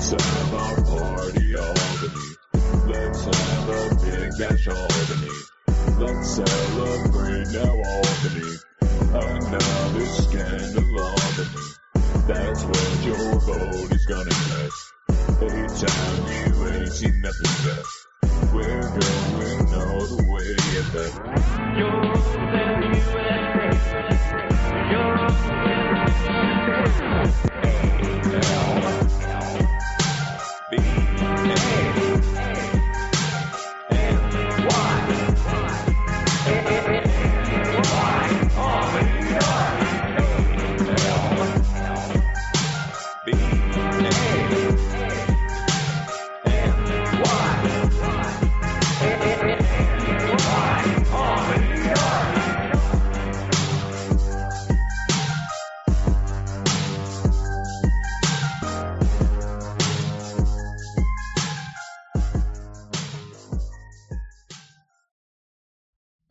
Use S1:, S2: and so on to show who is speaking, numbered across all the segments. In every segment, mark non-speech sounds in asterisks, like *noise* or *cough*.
S1: Let's have our party, Albany. Let's have a big bash, Albany. Let's celebrate now, Albany. Another scandal, Albany. That's what your vote is gonna get. Anytime you ain't seen nothing yet. We're going all the way at that.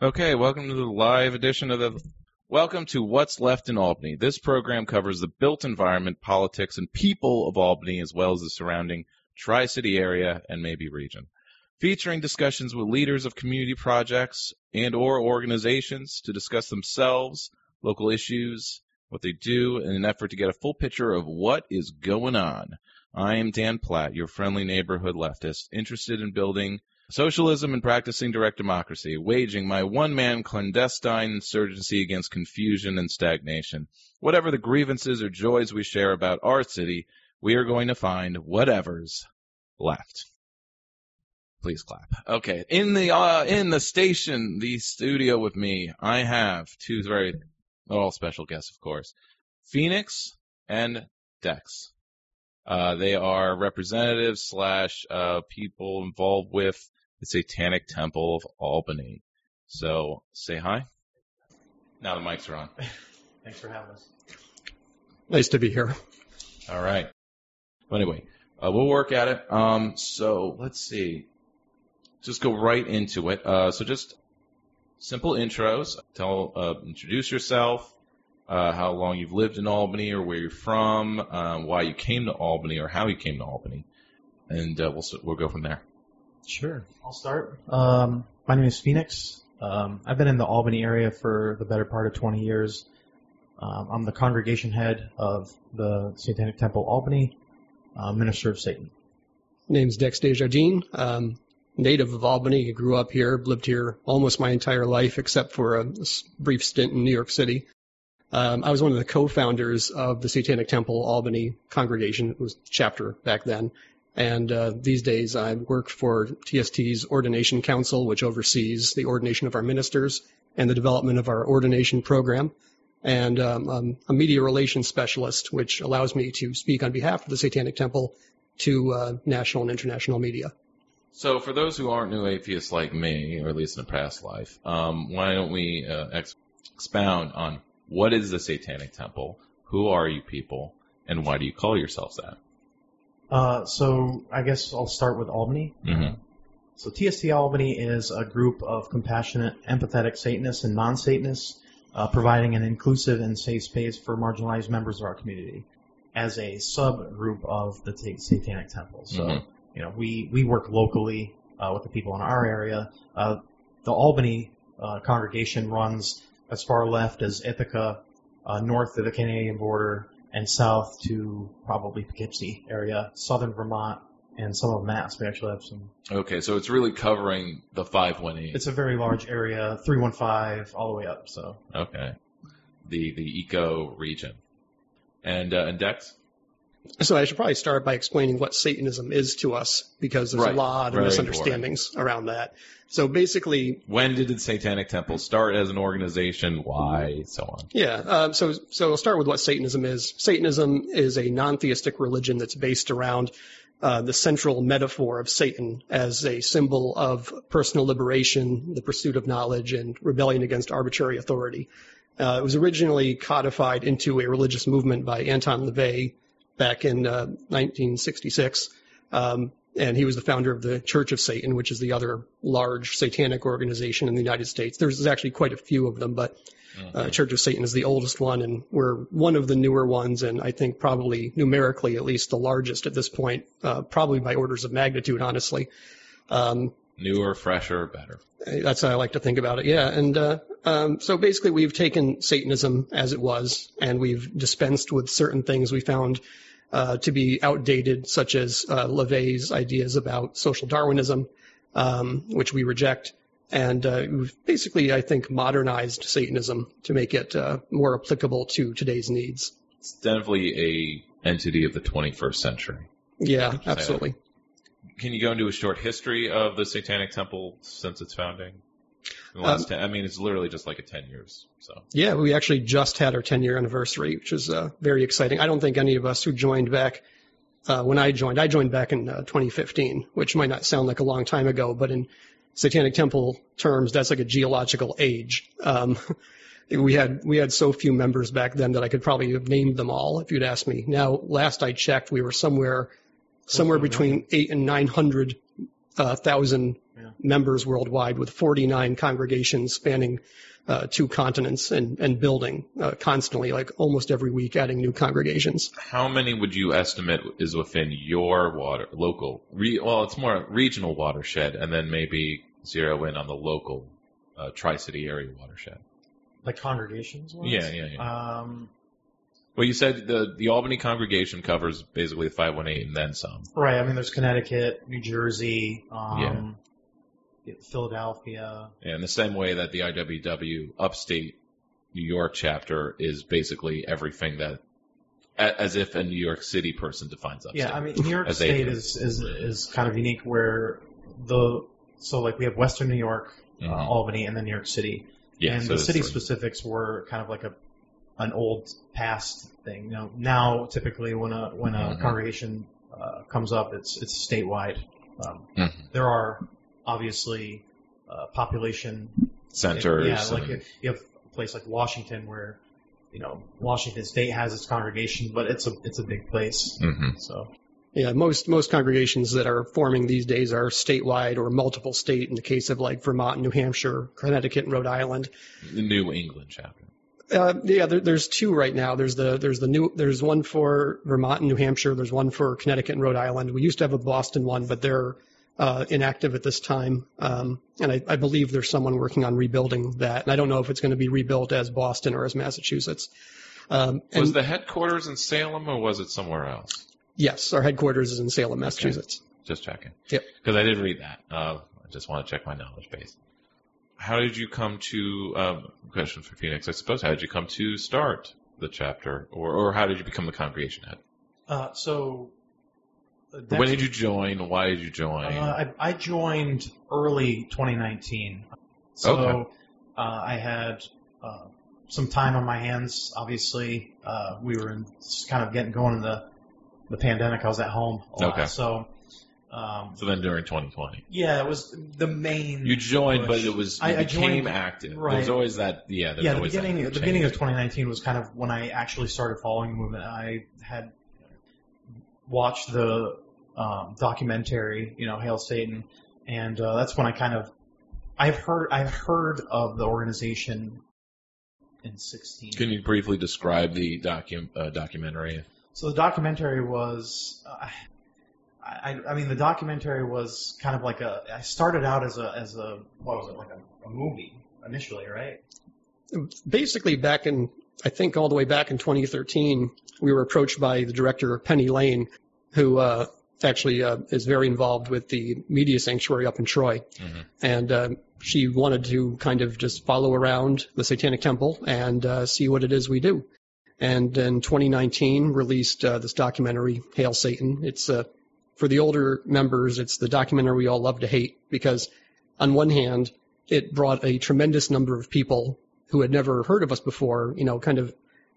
S2: Okay, welcome to the live edition of the Welcome to What's Left in Albany. This program covers the built environment, politics, and people of Albany, as well as the surrounding Tri-City area and maybe region. Featuring discussions with leaders of community projects and or organizations to discuss themselves, local issues, what they do, in an effort to get a full picture of what is going on. I am Dan Platt, your friendly neighborhood leftist, interested in building Socialism and practicing direct democracy, waging my one-man clandestine insurgency against confusion and stagnation. Whatever the grievances or joys we share about our city, we are going to find whatever's left. Please clap. Okay, in the uh, in the station, the studio with me, I have two very all special guests, of course, Phoenix and Dex. Uh, they are representatives slash uh, people involved with the Satanic Temple of Albany. So say hi. Now the mics are on. *laughs*
S3: Thanks for having us.
S4: Nice to be here.
S2: All right. Well, anyway, uh, we'll work at it. Um, so let's see. Just go right into it. Uh, so just simple intros. Tell, uh, introduce yourself, uh, how long you've lived in Albany or where you're from, uh, why you came to Albany or how you came to Albany, and uh, we'll we'll go from there.
S3: Sure. I'll start. Um, my name is Phoenix. Um, I've been in the Albany area for the better part of 20 years. Um, I'm the congregation head of the Satanic Temple Albany, uh, minister of Satan.
S4: Name's Dex Desjardins. Um, native of Albany. Grew up here, lived here almost my entire life, except for a brief stint in New York City. Um, I was one of the co-founders of the Satanic Temple Albany congregation. It was chapter back then. And uh, these days I work for TST's Ordination Council, which oversees the ordination of our ministers and the development of our ordination program. And um, I'm a media relations specialist, which allows me to speak on behalf of the Satanic Temple to uh, national and international media.
S2: So, for those who aren't new atheists like me, or at least in a past life, um, why don't we uh, ex- expound on what is the Satanic Temple? Who are you people? And why do you call yourselves that?
S3: Uh, so I guess I'll start with Albany.
S2: Mm-hmm.
S3: So TST Albany is a group of compassionate, empathetic Satanists and non-Satanists, uh, providing an inclusive and safe space for marginalized members of our community as a subgroup of the t- Satanic Temple. So,
S2: Mhm.
S3: you know, we, we work locally uh, with the people in our area. Uh, the Albany uh, congregation runs as far left as Ithaca, uh, north of the Canadian border, and south to probably Poughkeepsie area, southern Vermont, and some of Mass. We actually have some
S2: Okay, so it's really covering the 518.
S3: it's a very large area, 315 all the way up. So
S2: okay. The the eco region. And uh, and Dex?
S4: So I should probably start by explaining what Satanism is to us, because there's
S2: Right.
S4: a lot of
S2: Very
S4: misunderstandings around that. So basically,
S2: When did the Satanic Temple start as an organization? Why? So on.
S4: yeah. Um, so so I'll start with what Satanism is. Satanism is a non-theistic religion that's based around uh, the central metaphor of Satan as a symbol of personal liberation, the pursuit of knowledge, and rebellion against arbitrary authority. Uh, it was originally codified into a religious movement by Anton LaVey back in uh, 1966. Um, and he was the founder of the Church of Satan, which is the other large satanic organization in the United States. There's actually quite a few of them, but uh, Church of Satan is the oldest one, and we're one of the newer ones, and I think probably numerically at least the largest at this point, uh, probably by orders of magnitude, honestly. Um,
S2: Newer, fresher, better.
S4: that's how I like to think about it. Yeah, and uh, um, so basically, we've taken Satanism as it was, and we've dispensed with certain things we found uh, to be outdated, such as uh, LaVey's ideas about social Darwinism, um, which we reject, and uh, we've basically, I think, modernized Satanism to make it uh, more applicable to today's needs.
S2: It's definitely a entity of the 21st century.
S4: Yeah, absolutely.
S2: Can you go into a short history of the Satanic Temple since its founding? Last 10, I mean, it's literally just like a 10 years. So
S4: Yeah, we actually just had our 10 year anniversary, which is uh, very exciting. I don't think any of us who joined back uh, when I joined, I joined back in uh, 2015, which might not sound like a long time ago, but in Satanic Temple terms, that's like a geological age. Um, *laughs* we had we had so few members back then that I could probably have named them all if you'd asked me. Now, last I checked, we were somewhere somewhere between eight and nine hundred uh, thousand
S3: Yeah.
S4: members worldwide, with 49 congregations spanning uh, two continents and and building uh, constantly, like almost every week, adding new congregations.
S2: how many would you estimate is within your water, local, re, well, it's more regional watershed, and then maybe zero in on the local uh, Tri-City area watershed?
S3: Like congregations? wise?
S2: Yeah, yeah, yeah.
S3: Um,
S2: Well, you said the the Albany congregation covers basically the 518 and then some.
S3: right. I mean, there's Connecticut, New Jersey, um, Philadelphia.
S2: Yeah, in the same way that the IWW upstate New York chapter is basically everything that, as if a New York City person defines upstate.
S3: Yeah, I mean, New York State
S2: do.
S3: is, is is kind of unique where the so like we have Western New York, uh,
S2: Mhm.
S3: Albany, and then New York City.
S2: yeah,
S3: and
S2: so
S3: the city specifics were kind of like a an old past thing. You know, now typically when a when a
S2: Mhm.
S3: congregation uh, comes up, it's it's statewide. Um,
S2: Mhm.
S3: There are obviously uh, population
S2: centers.
S3: Yeah, like
S2: and-
S3: if you have a place like Washington where you know Washington State has its congregation, but it's a it's a big place.
S2: Mhm.
S3: So
S4: Yeah, most most congregations that are forming these days are statewide or multiple state. In the case of like Vermont, and New Hampshire, Connecticut, and Rhode Island.
S2: the New England chapter.
S4: Uh, yeah, there, there's two right now. There's the there's the new there's one for Vermont and New Hampshire. There's one for Connecticut and Rhode Island. We used to have a Boston one, but they're uh, inactive at this time. Um, and I, I believe there's someone working on rebuilding that. And I don't know if it's going to be rebuilt as Boston or as Massachusetts. Um, and
S2: Was the headquarters in Salem or was it somewhere else?
S4: yes, our headquarters is in Salem, Massachusetts.
S2: Just checking.
S4: Yep.
S2: Because I did read that. Uh, I just want to check my knowledge base. How did you come to, um, question for Phoenix, I suppose, how did you come to start the chapter? Or, or how did you become the congregation head?
S3: uh, so
S2: when did you join? Why did you join?
S3: Uh, I, I joined early 2019. So
S2: Okay.
S3: uh, I had uh, some time on my hands. Obviously, uh, we were in, kind of getting going in the the pandemic. I was at home a lot.
S2: Okay.
S3: So um,
S2: so then during 2020.
S3: yeah, it was the main.
S2: You joined, but it was, you
S3: I- I
S2: became
S3: joined-
S2: active.
S3: right.
S2: There's always that, yeah, there's
S3: yeah, the
S2: always that
S3: beginning the beginning of 2019 was kind of when I actually started following the movement. I had watched the um, documentary, you know, Hail Satan, and uh, that's when I kind of I've heard I've heard of the organization in 16.
S2: Can you briefly describe the docu- uh, documentary?
S3: So the documentary was, uh, I, I mean, the documentary was kind of like a. I started out as a as a what was it like a, a movie initially, right?
S4: basically back in I think all the way back in 2013, we were approached by the director Penny Lane, who uh, actually uh, is very involved with the media sanctuary up in Troy,
S2: Mhm.
S4: and uh, she wanted to kind of just follow around the Satanic Temple and uh, see what it is we do. And in 2019, released uh, this documentary, Hail Satan. It's uh, for the older members. It's the documentary we all love to hate because, on one hand, it brought a tremendous number of people who had never heard of us before, you know, kind of,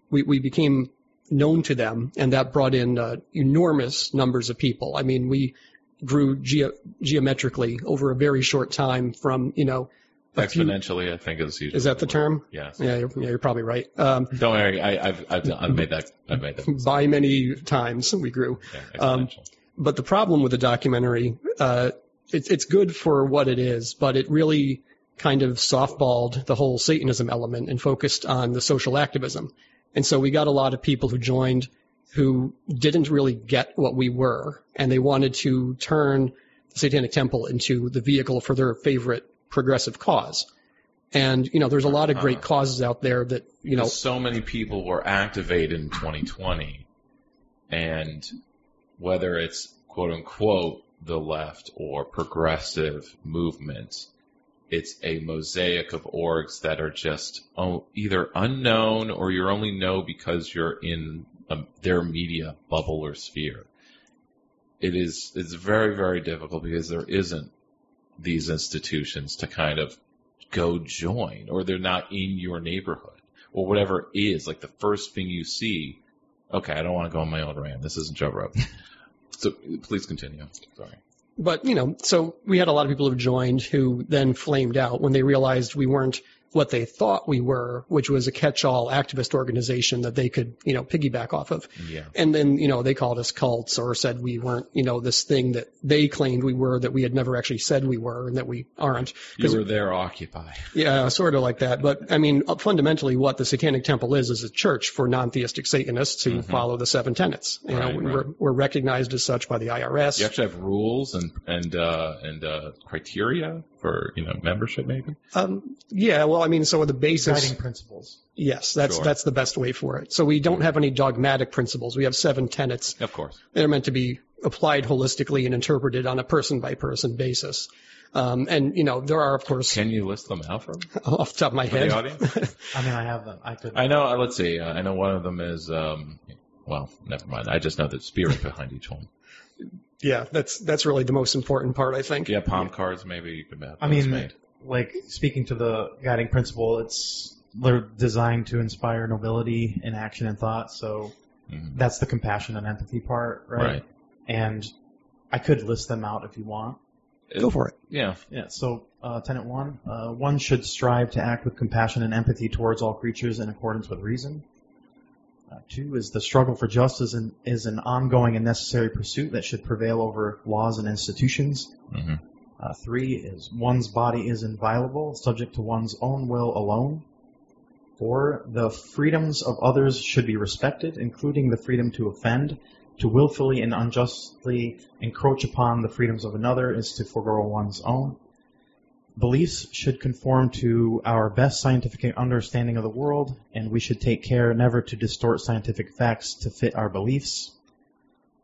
S4: we, we became known to them, and that brought in uh, enormous numbers of people. I mean, we grew ge- geometrically over a very short time from, you know, a few-
S2: Exponentially, I think is usually
S4: is that the term?
S2: Yes.
S4: Yeah, you're, yeah, you're probably right. Um,
S2: Don't worry, I, I've, I've, I've made that. I've made that. *laughs*
S4: by many times we grew.
S2: Yeah,
S4: Um,
S2: exponential.
S4: But the problem with the documentary, uh, it's it's good for what it is, but it really kind of softballed the whole Satanism element and focused on the social activism. And so we got a lot of people who joined who didn't really get what we were, and they wanted to turn the Satanic Temple into the vehicle for their favorite progressive cause. And you know, there's a lot of great
S2: Uh-huh.
S4: causes out there that you know.
S2: so many people were activated in 2020, and whether it's quote unquote the left or progressive movements, it's a mosaic of orgs that are just oh, either unknown or you only know because you're in um, their media bubble or sphere. It is it's very very difficult because there isn't these institutions to kind of go join or they're not in your neighborhood or whatever is, like the first thing you see. Okay, I don't want to go on my own rant. This isn't Joe Rogan. *laughs* so please continue. Sorry.
S4: But, you know, so we had a lot of people who joined who then flamed out when they realized we weren't what they thought we were, which was a catch-all activist organization that they could, you know, piggyback off of.
S2: Yeah.
S4: And then, you know, they called us cults or said we weren't, you know, this thing that they claimed we were that we had never actually said we were and that we aren't.
S2: You were there, Occupy.
S4: Yeah, sort of like that. But I mean, fundamentally, what the Satanic Temple is is a church for non-theistic Satanists who
S2: Mhm.
S4: follow the seven tenets. You
S2: Right,
S4: know,
S2: right.
S4: we're, we're recognized as such by the IRS.
S2: You actually have rules and and uh, and uh, criteria for you know membership, maybe.
S4: Um, yeah, well, I mean, so the basis.
S3: Guiding principles.
S4: Yes, that's
S2: Sure.
S4: that's the best way for it. So we don't have any dogmatic principles. We have seven tenets
S2: Of course.
S4: they're meant to be applied holistically and interpreted on a person by person basis. Um, and you know, there are of course
S2: Can you list them out for, *laughs*
S4: off the top of my
S2: for the
S4: head.
S2: audience? *laughs*
S3: I mean, I have them. I could.
S2: I know. uh, Let's see. Uh, I know one of them is. Um, well, never mind. I just know the spirit *laughs* behind each one.
S4: Yeah, that's that's really the most important part, I think.
S2: Yeah, palm cards. Maybe you could have
S3: I
S2: those
S3: mean,
S2: made.
S3: like speaking to the guiding principle, it's they're designed to inspire nobility in action and thought. So
S2: Mhm.
S3: that's the compassion and empathy part, right?
S2: Right.
S3: And I could list them out if you want.
S4: Go for it.
S2: Yeah.
S3: Yeah. So, uh, tenet one, uh, one should strive to act with compassion and empathy towards all creatures in accordance with reason. Two is the struggle for justice and, is an ongoing and necessary pursuit that should prevail over laws and institutions.
S2: hmm
S3: Uh, three is one's body is inviolable, subject to one's own will alone. Four, the freedoms of others should be respected, including the freedom to offend. To willfully and unjustly encroach upon the freedoms of another is to forego one's own. Beliefs should conform to our best scientific understanding of the world, and we should take care never to distort scientific facts to fit our beliefs.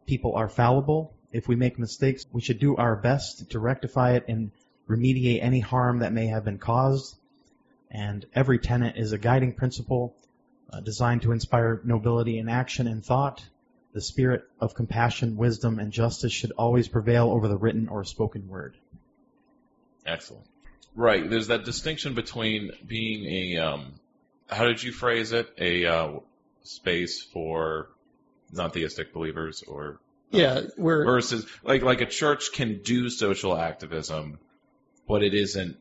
S3: People are fallible. If we make mistakes, we should do our best to rectify it and remediate any harm that may have been caused. And every tenet is a guiding principle uh, designed to inspire nobility in action and thought. The spirit of compassion, wisdom, and justice should always prevail over the written or spoken word.
S2: Excellent. Right. There's that distinction between being a um, how did you phrase it? A uh, space for non-theistic believers, or
S4: Yeah, we're
S2: versus like like a church can do social activism, but it isn't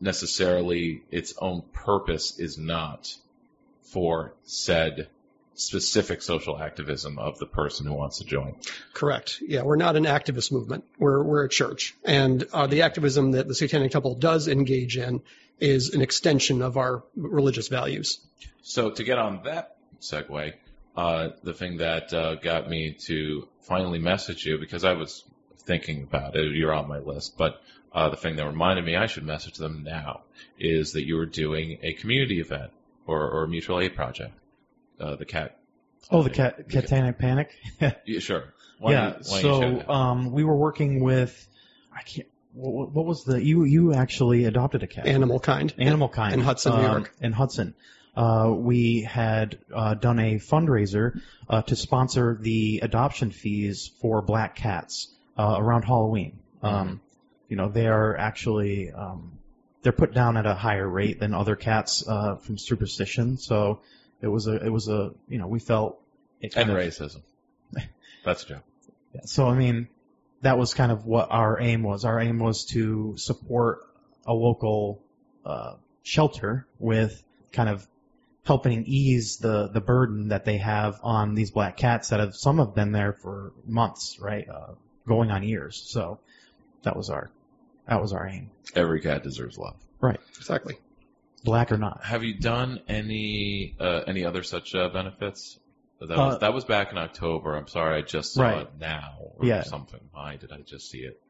S2: necessarily its own purpose is not for said specific social activism of the person who wants to join.
S4: correct. Yeah, we're not an activist movement. We're we're a church, and uh, the activism that the Satanic Temple does engage in is an extension of our religious values.
S2: So to get on that segue, uh, the thing that uh, got me to finally message you because I was thinking about it, you're on my list, but uh, the thing that reminded me I should message them now is that you were doing a community event or, or a mutual aid project. Uh, the cat.
S3: Oh, the cat, Catanic Panic. *laughs*
S2: Yeah, sure. Why
S3: yeah.
S2: you- why don't you share
S3: So um, we were working with. I can't. What, what was the you? You actually adopted a cat.
S4: Animal kind.
S3: Animal Kind
S4: In Hudson, New
S3: um,
S4: York.
S3: In Hudson, uh, we had uh, done a fundraiser uh, to sponsor the adoption fees for black cats uh, around Halloween. Um, you know, they are actually um, they're put down at a higher rate than other cats uh, from superstition. So it was a it was a you know we felt it
S2: and
S3: of-
S2: racism. *laughs* That's a joke.
S3: yeah, So I mean, that was kind of what our aim was. Our aim was to support a local uh, shelter with kind of helping ease the the burden that they have on these black cats that have some have been there for months, right, uh, going on years. So that was our that was our aim,
S2: Every cat deserves love. Right.
S4: Exactly.
S3: Black or not.
S2: Have you done any uh, any other such uh, benefits? That
S3: Uh,
S2: was that was back in October. I'm sorry, I just saw
S3: Right.
S2: it now or
S3: Yeah.
S2: something. Why did I just see it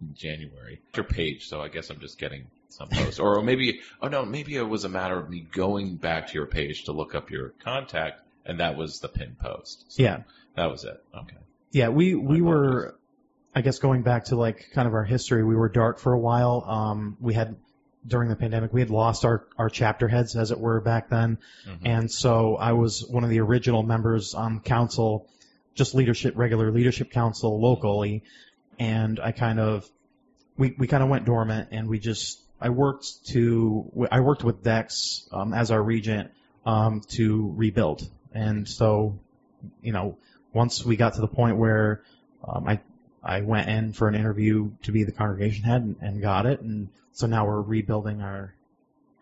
S2: in January? Your page, so I guess I'm just getting some posts, or maybe oh no, maybe it was a matter of me going back to your page to look up your contact, and that was the pin post. So
S3: Yeah.
S2: that was it. Okay.
S3: Yeah, we we were, I guess, going back to like kind of our history. We were dark for a while. Um, we had during the pandemic, we had lost our our chapter heads, as it were, back then,
S2: Mhm.
S3: and so I was one of the original members on council, just leadership, regular leadership council locally, and I kind of, we we kind of went dormant, and we just I worked to I worked with Dex um, as our regent um, to rebuild, and so, you know, once we got to the point where um, I I went in for an interview to be the congregation head and, and got it, and so now we're rebuilding our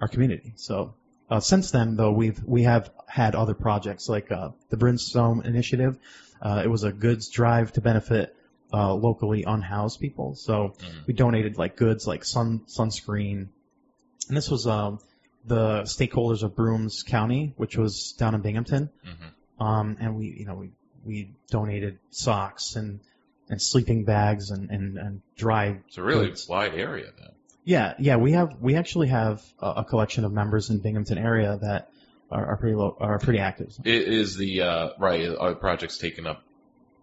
S3: our community. So uh, since then, though, we've we have had other projects like uh, the Brimstone Initiative. Uh, it was a goods drive to benefit uh, locally unhoused people. So
S2: Mhm.
S3: we donated like goods like sun sunscreen, and this was um, the stakeholders of Broome County, which was down in Binghamton.
S2: Mhm.
S3: Um, and we, you know, we, we donated socks and, and sleeping bags and, and, and dry.
S2: It's a really
S3: goods.
S2: wide area then.
S3: Yeah, yeah, we have, we actually have a, a collection of members in Binghamton area that are, are pretty low, are pretty active.
S2: It is the uh, right? Are projects taken up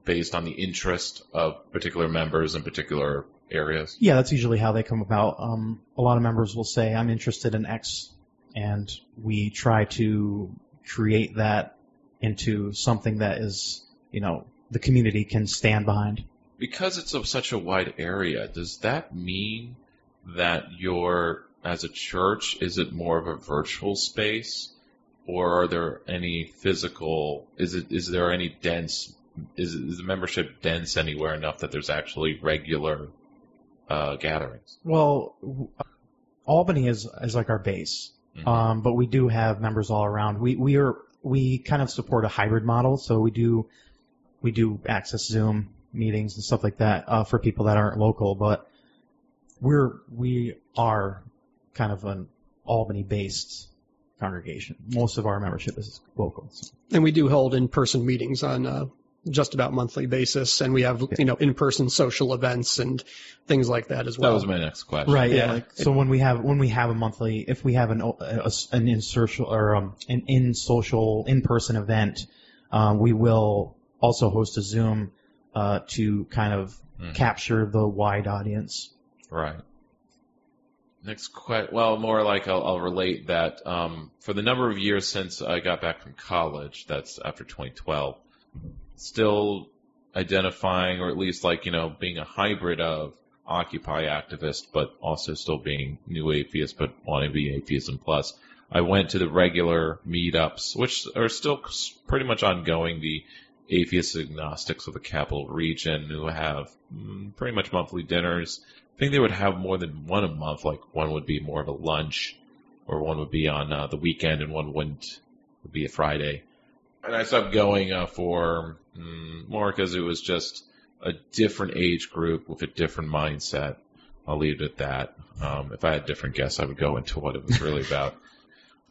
S2: based on the interest of particular members in particular areas?
S3: Yeah, that's usually how they come about. Um, a lot of members will say, I'm interested in X, and we try to create that into something that is, you know, the community can stand behind.
S2: Because it's of such a wide area, does that mean that you're, as a church, is it more of a virtual space? Or are there any physical, is it, is there any dense, is, is the membership dense anywhere enough that there's actually regular, uh, gatherings?
S3: Well, Albany is, is like our base.
S2: Mhm.
S3: Um, but we do have members all around. We we are we kind of support a hybrid model, so we do we do access Zoom meetings and stuff like that uh, for people that aren't local. But we're we are kind of an Albany based congregation. Most of our membership is local. So.
S4: And we do hold in-person meetings on uh, just about monthly basis, and we have you know in-person social events and things like that as well.
S2: That was my next question.
S3: Right. Yeah.
S4: Yeah.
S3: Like, so when we have when we have a monthly, if we have an o- a, a- an in social or um, an in social in person event, um, we will also host a Zoom uh, to kind of
S2: Mhm.
S3: capture the wide audience.
S2: Right. Next question. Well, more like I'll, I'll relate that um, for the number of years since I got back from college, that's after 2012, still identifying, or at least like, you know, being a hybrid of Occupy activist, but also still being new atheist, but wanting to be atheism plus. I went to the regular meetups, which are still pretty much ongoing. The atheist agnostics of the capital region who have mm, pretty much monthly dinners. I think they would have more than one a month. Like one would be more of a lunch, or one would be on uh, the weekend, and one wouldn't would be a Friday. And I stopped going uh, for mm, more because it was just a different age group with a different mindset. I'll leave it at that. Um, if I had different guests, I would go into what it was really *laughs* about.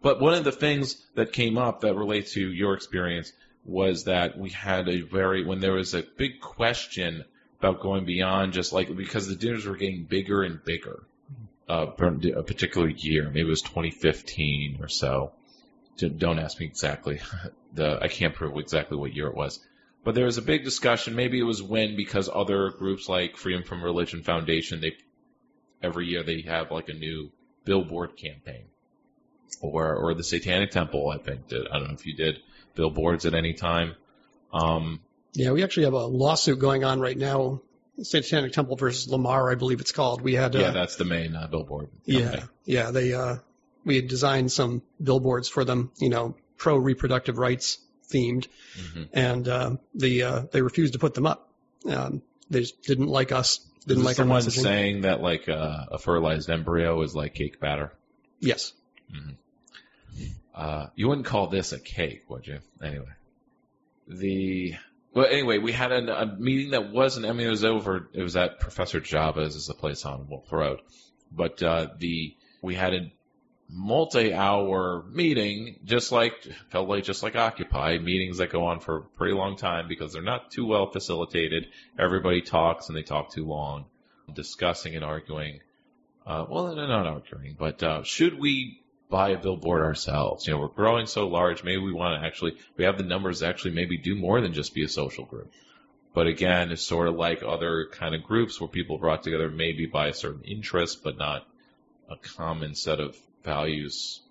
S2: But one of the things that came up that relates to your experience was that we had a very when there was a big question about going beyond just like because the dinners were getting bigger and bigger uh, a particular year. Maybe it was 2015 or so. Don't ask me exactly. *laughs* the I can't prove exactly what year it was. But there was a big discussion. Maybe it was when because other groups like Freedom from Religion Foundation, they every year they have like a new billboard campaign, or or the Satanic Temple. I think did. I don't know if you did billboards at any time. Um,
S4: Yeah, we actually have a lawsuit going on right now, Satanic Temple versus Lamar, I believe it's called. We had uh,
S2: yeah, that's the main uh, billboard.
S4: Yeah, yeah. They uh, we had designed some billboards for them, you know, pro reproductive rights themed,
S2: Mhm.
S4: and uh, the uh, they refused to put them up. Um, they just didn't like us.
S2: Is
S4: Didn't like
S2: the
S4: our
S2: one
S4: messaging.
S2: saying that like uh, a fertilized embryo is like cake batter?
S4: Yes.
S2: Uh, you wouldn't call this a cake, would you? Anyway, the well, anyway, we had a, a meeting that wasn't. I mean, it was over. It was at Professor Java's, is the place on Wolf Road, but uh, the we had a multi-hour meeting, just like felt like just like Occupy meetings that go on for a pretty long time because they're not too well facilitated. Everybody talks and they talk too long, discussing and arguing. Uh, well, they're not arguing, but uh, should we buy a billboard ourselves? You know, we're growing so large. Maybe we want to actually we have the numbers to actually maybe do more than just be a social group. But again, it's sort of like other kind of groups where people brought together maybe by a certain interest, but not a common set of values,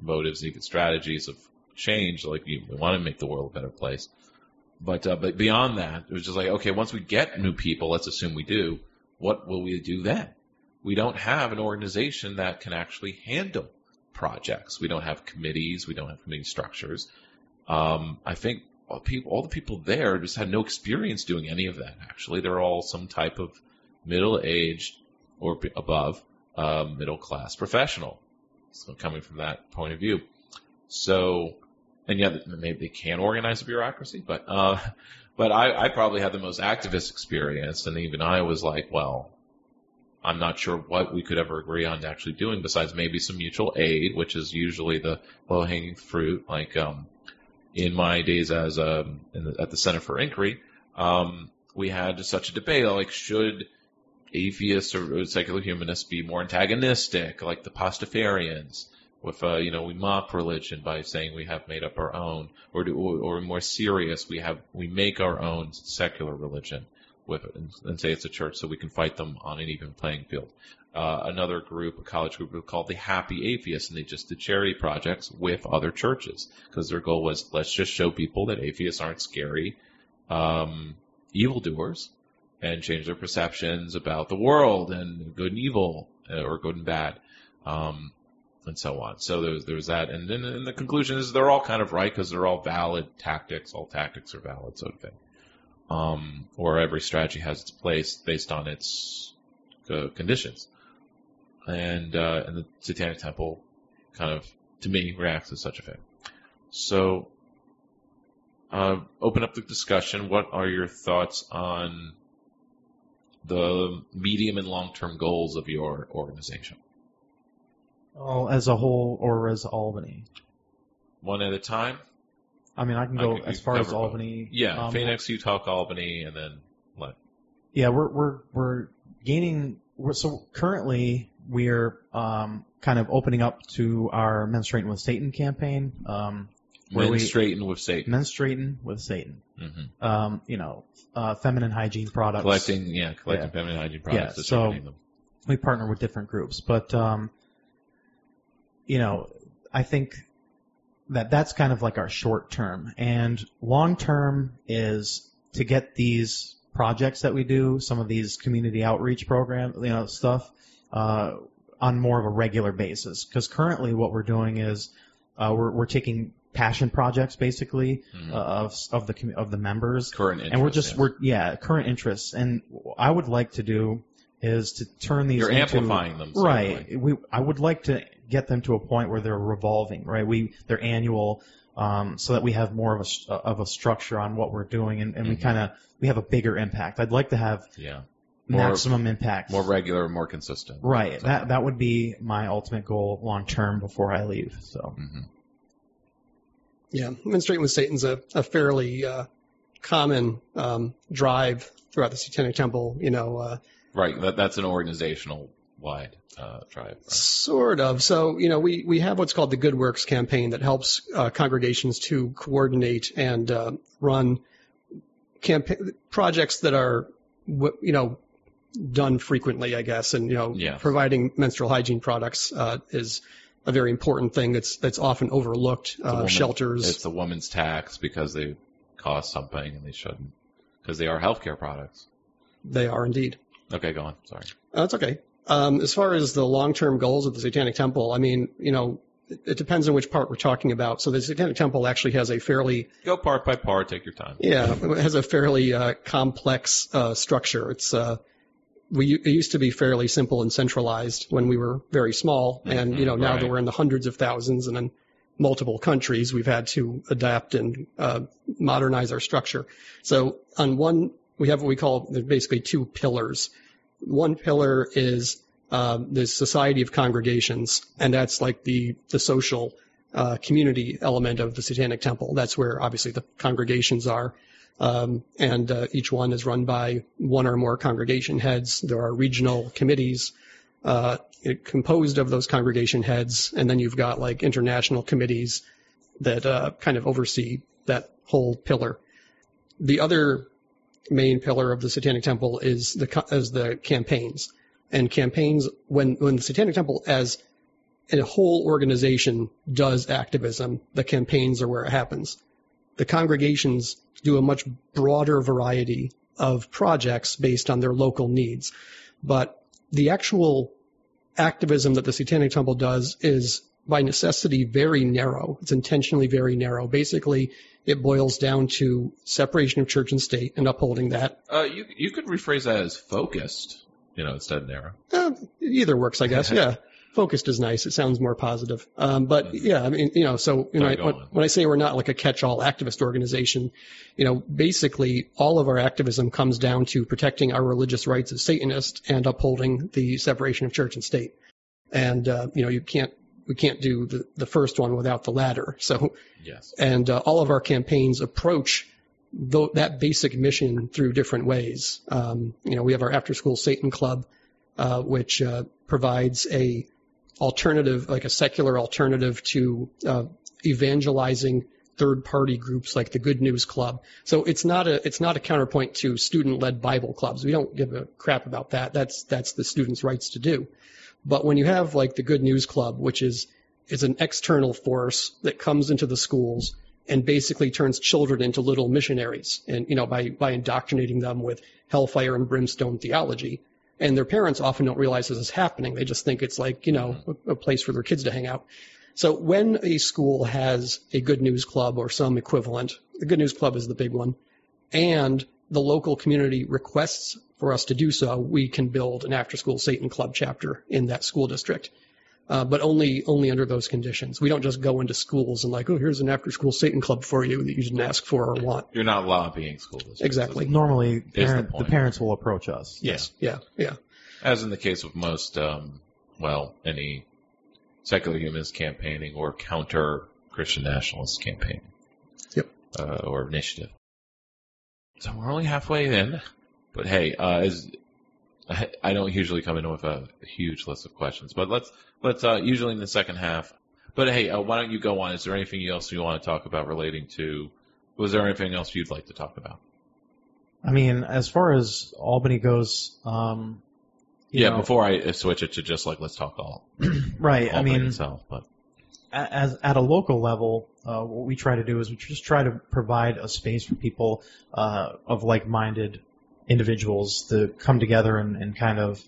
S2: motives, and strategies of change. Like we want to make the world a better place. But uh, but beyond that, it was just like okay, once we get new people, let's assume we do. What will we do then? We don't have an organization that can actually handle projects. We don't have committees. We don't have committee structures. Um, I think all, people, all the people there just had no experience doing any of that. Actually, they're all some type of middle-aged or above um, middle-class professional. So coming from that point of view, so and yeah, maybe they can organize a bureaucracy, but uh, *laughs* but I, I probably had the most activist experience, and even I was like, well, I'm not sure what we could ever agree on actually doing besides maybe some mutual aid, which is usually the low hanging fruit. Like um, in my days as um, the, at the Center for Inquiry, um, we had such a debate like should atheists or secular humanists be more antagonistic, like the Pastafarians? With uh, you know, we mock religion by saying we have made up our own, or do, or, or more serious, we have we make our own secular religion with it and, and, say it's a church so we can fight them on an even playing field. Uh, another group, a college group called the Happy Atheists, and they just did charity projects with other churches because their goal was let's just show people that atheists aren't scary um, evildoers and change their perceptions about the world and good and evil uh, or good and bad. Um, and so on. So there's there's that, and then and the conclusion is they're all kind of right because they're all valid tactics. All tactics are valid, sort of thing. Um, or every strategy has its place based on its uh, conditions. And uh, and the Satanic Temple kind of, to me, reacts as such a thing. So, uh, open up the discussion. What are your thoughts on the medium and long term goals of your organization?
S3: Oh, as a whole or as Albany?
S2: One at a time.
S3: I mean, I can
S2: I
S3: go
S2: can-
S3: as far as
S2: cover both.
S3: Albany.
S2: Yeah,
S3: Um,
S2: Phoenix, Utah, Albany, and then what?
S3: Yeah, we're we're we're gaining. We're, so currently we're um, kind of opening up to our menstruating with Satan campaign. Um, Where
S2: Men
S3: we-
S2: straighten with Satan.
S3: menstruating with Satan.
S2: hmm
S3: Um, you know, uh, feminine hygiene products.
S2: Collecting, yeah, collecting
S3: Yeah.
S2: feminine hygiene products,
S3: Yeah,
S2: them.
S3: we partner with different groups, but um, you know, I think that that's kind of like our short term, and long term is to get these projects that we do, some of these community outreach program, you know, stuff, uh, on more of a regular basis. Because currently, what we're doing is uh, we're we're taking passion projects basically
S2: Mhm.
S3: uh, of of the of the members
S2: Current interest.
S3: and we're just
S2: yes.
S3: we're yeah current interests and I would like to do is to turn these
S2: You're
S3: into,
S2: amplifying them.
S3: right we I would like to get them to a point where they're revolving right we they're annual um, so that we have more of a of a structure on what we're doing and, and we
S2: Mhm.
S3: kind of we have a bigger impact I'd like to have
S2: Yeah. More-
S3: maximum impact
S2: More regular, more consistent.
S3: right
S2: So-
S3: that that would be my ultimate goal long term before I leave so
S2: Mhm.
S4: Yeah, menstruating with Satan's a, a fairly uh, common um, drive throughout the Satanic Temple. You know, uh,
S2: Right. That, that's an organizational wide uh, drive. Right?
S4: Sort of. So, you know, we, we have what's called the Good Works campaign that helps uh, congregations to coordinate and uh, run campa- projects that are, you know, done frequently, I guess. And, you know,
S2: Yeah.
S4: providing menstrual hygiene products uh, is a very important thing that's that's often overlooked. Uh,
S2: woman-
S4: shelters.
S2: It's the woman's tax because they cost something and they shouldn't. Because they are healthcare products.
S4: They are indeed.
S2: Okay, go on. Sorry.
S4: Uh, That's okay. Um, as far as the long-term goals of the Satanic Temple, I mean, you know, it, it depends on which part we're talking about. So the Satanic Temple actually has a fairly,
S2: Go part by part. Take your time.
S4: yeah, it has a fairly uh, complex uh, structure. It's uh, we it used to be fairly simple and centralized when we were very small, and you know now
S2: right.
S4: that we're in the hundreds of thousands, and then multiple countries, we've had to adapt and uh, modernize our structure. So on one, we have what we call basically two pillars. One pillar is um, the Society of Congregations, and that's like the the social uh, community element of the Satanic Temple. That's where obviously the congregations are. Um, and uh, each one is run by one or more congregation heads. There are regional committees uh, composed of those congregation heads, and then you've got like international committees that uh, kind of oversee that whole pillar. The other main pillar of the Satanic Temple is the is the campaigns, and campaigns when when the Satanic Temple as a whole organization does activism, the campaigns are where it happens. The congregations do a much broader variety of projects based on their local needs. But the actual activism that the Satanic Temple does is by necessity very narrow. It's intentionally very narrow. Basically, it boils down to separation of church and state and upholding that.
S2: Uh, you you could rephrase that as focused, you know, instead of narrow.
S4: Uh, either works, I guess. *laughs* yeah focused is nice. It sounds more positive. Um, but mm-hmm. yeah, I mean, you know, so you know, I, when, when I say we're not like a catch-all activist organization, you know, basically all of our activism comes down to protecting our religious rights as Satanists and upholding the separation of church and state. And uh, you know, you can't we can't do the, the first one without the latter. So,
S2: yes.
S4: And uh, all of our campaigns approach th- that basic mission through different ways. Um, you know, we have our after school Satan club, uh, which uh, provides a alternative, like a secular alternative to uh, evangelizing third party groups like the Good News Club. So it's not a it's not a counterpoint to student led Bible clubs. We don't give a crap about that. That's that's the students' rights to do. But when you have like the Good News Club, which is is an external force that comes into the schools and basically turns children into little missionaries and you know by by indoctrinating them with hellfire and brimstone theology and their parents often don't realize this is happening. They just think it's like, you know, mm-hmm. a, a place for their kids to hang out. So when a school has a good news club or some equivalent, the good news club is the big one, and the local community requests for us to do so, we can build an after school Satan club chapter in that school district uh, but only only under those conditions. We don't just go into schools and like, oh, here's an after-school Satan club for you that you didn't ask for or want.
S2: You're not lobbying school districts.
S4: Exactly.
S3: Normally, parent, the, the, parents will approach us.
S4: Yes. Yeah. Yeah.
S2: As in the case of most, um, well, any secular humanist campaigning or counter Christian nationalist campaign.
S4: Yep.
S2: Uh, or initiative. So we're only halfway in, but hey, uh, as *laughs* I don't usually come in with a huge list of questions, but let's let's uh, usually in the second half. But hey, uh, why don't you go on? Is there anything else you want to talk about relating to? Was there anything else you'd like to talk about?
S3: I mean, as far as Albany goes, um,
S2: yeah.
S3: know,
S2: before I switch it to just like let's talk all *clears throat*
S3: right.
S2: Albany
S3: I mean,
S2: itself, but
S3: as at a local level, uh, what we try to do is we just try to provide a space for people uh, of like-minded individuals to come together and, and kind of,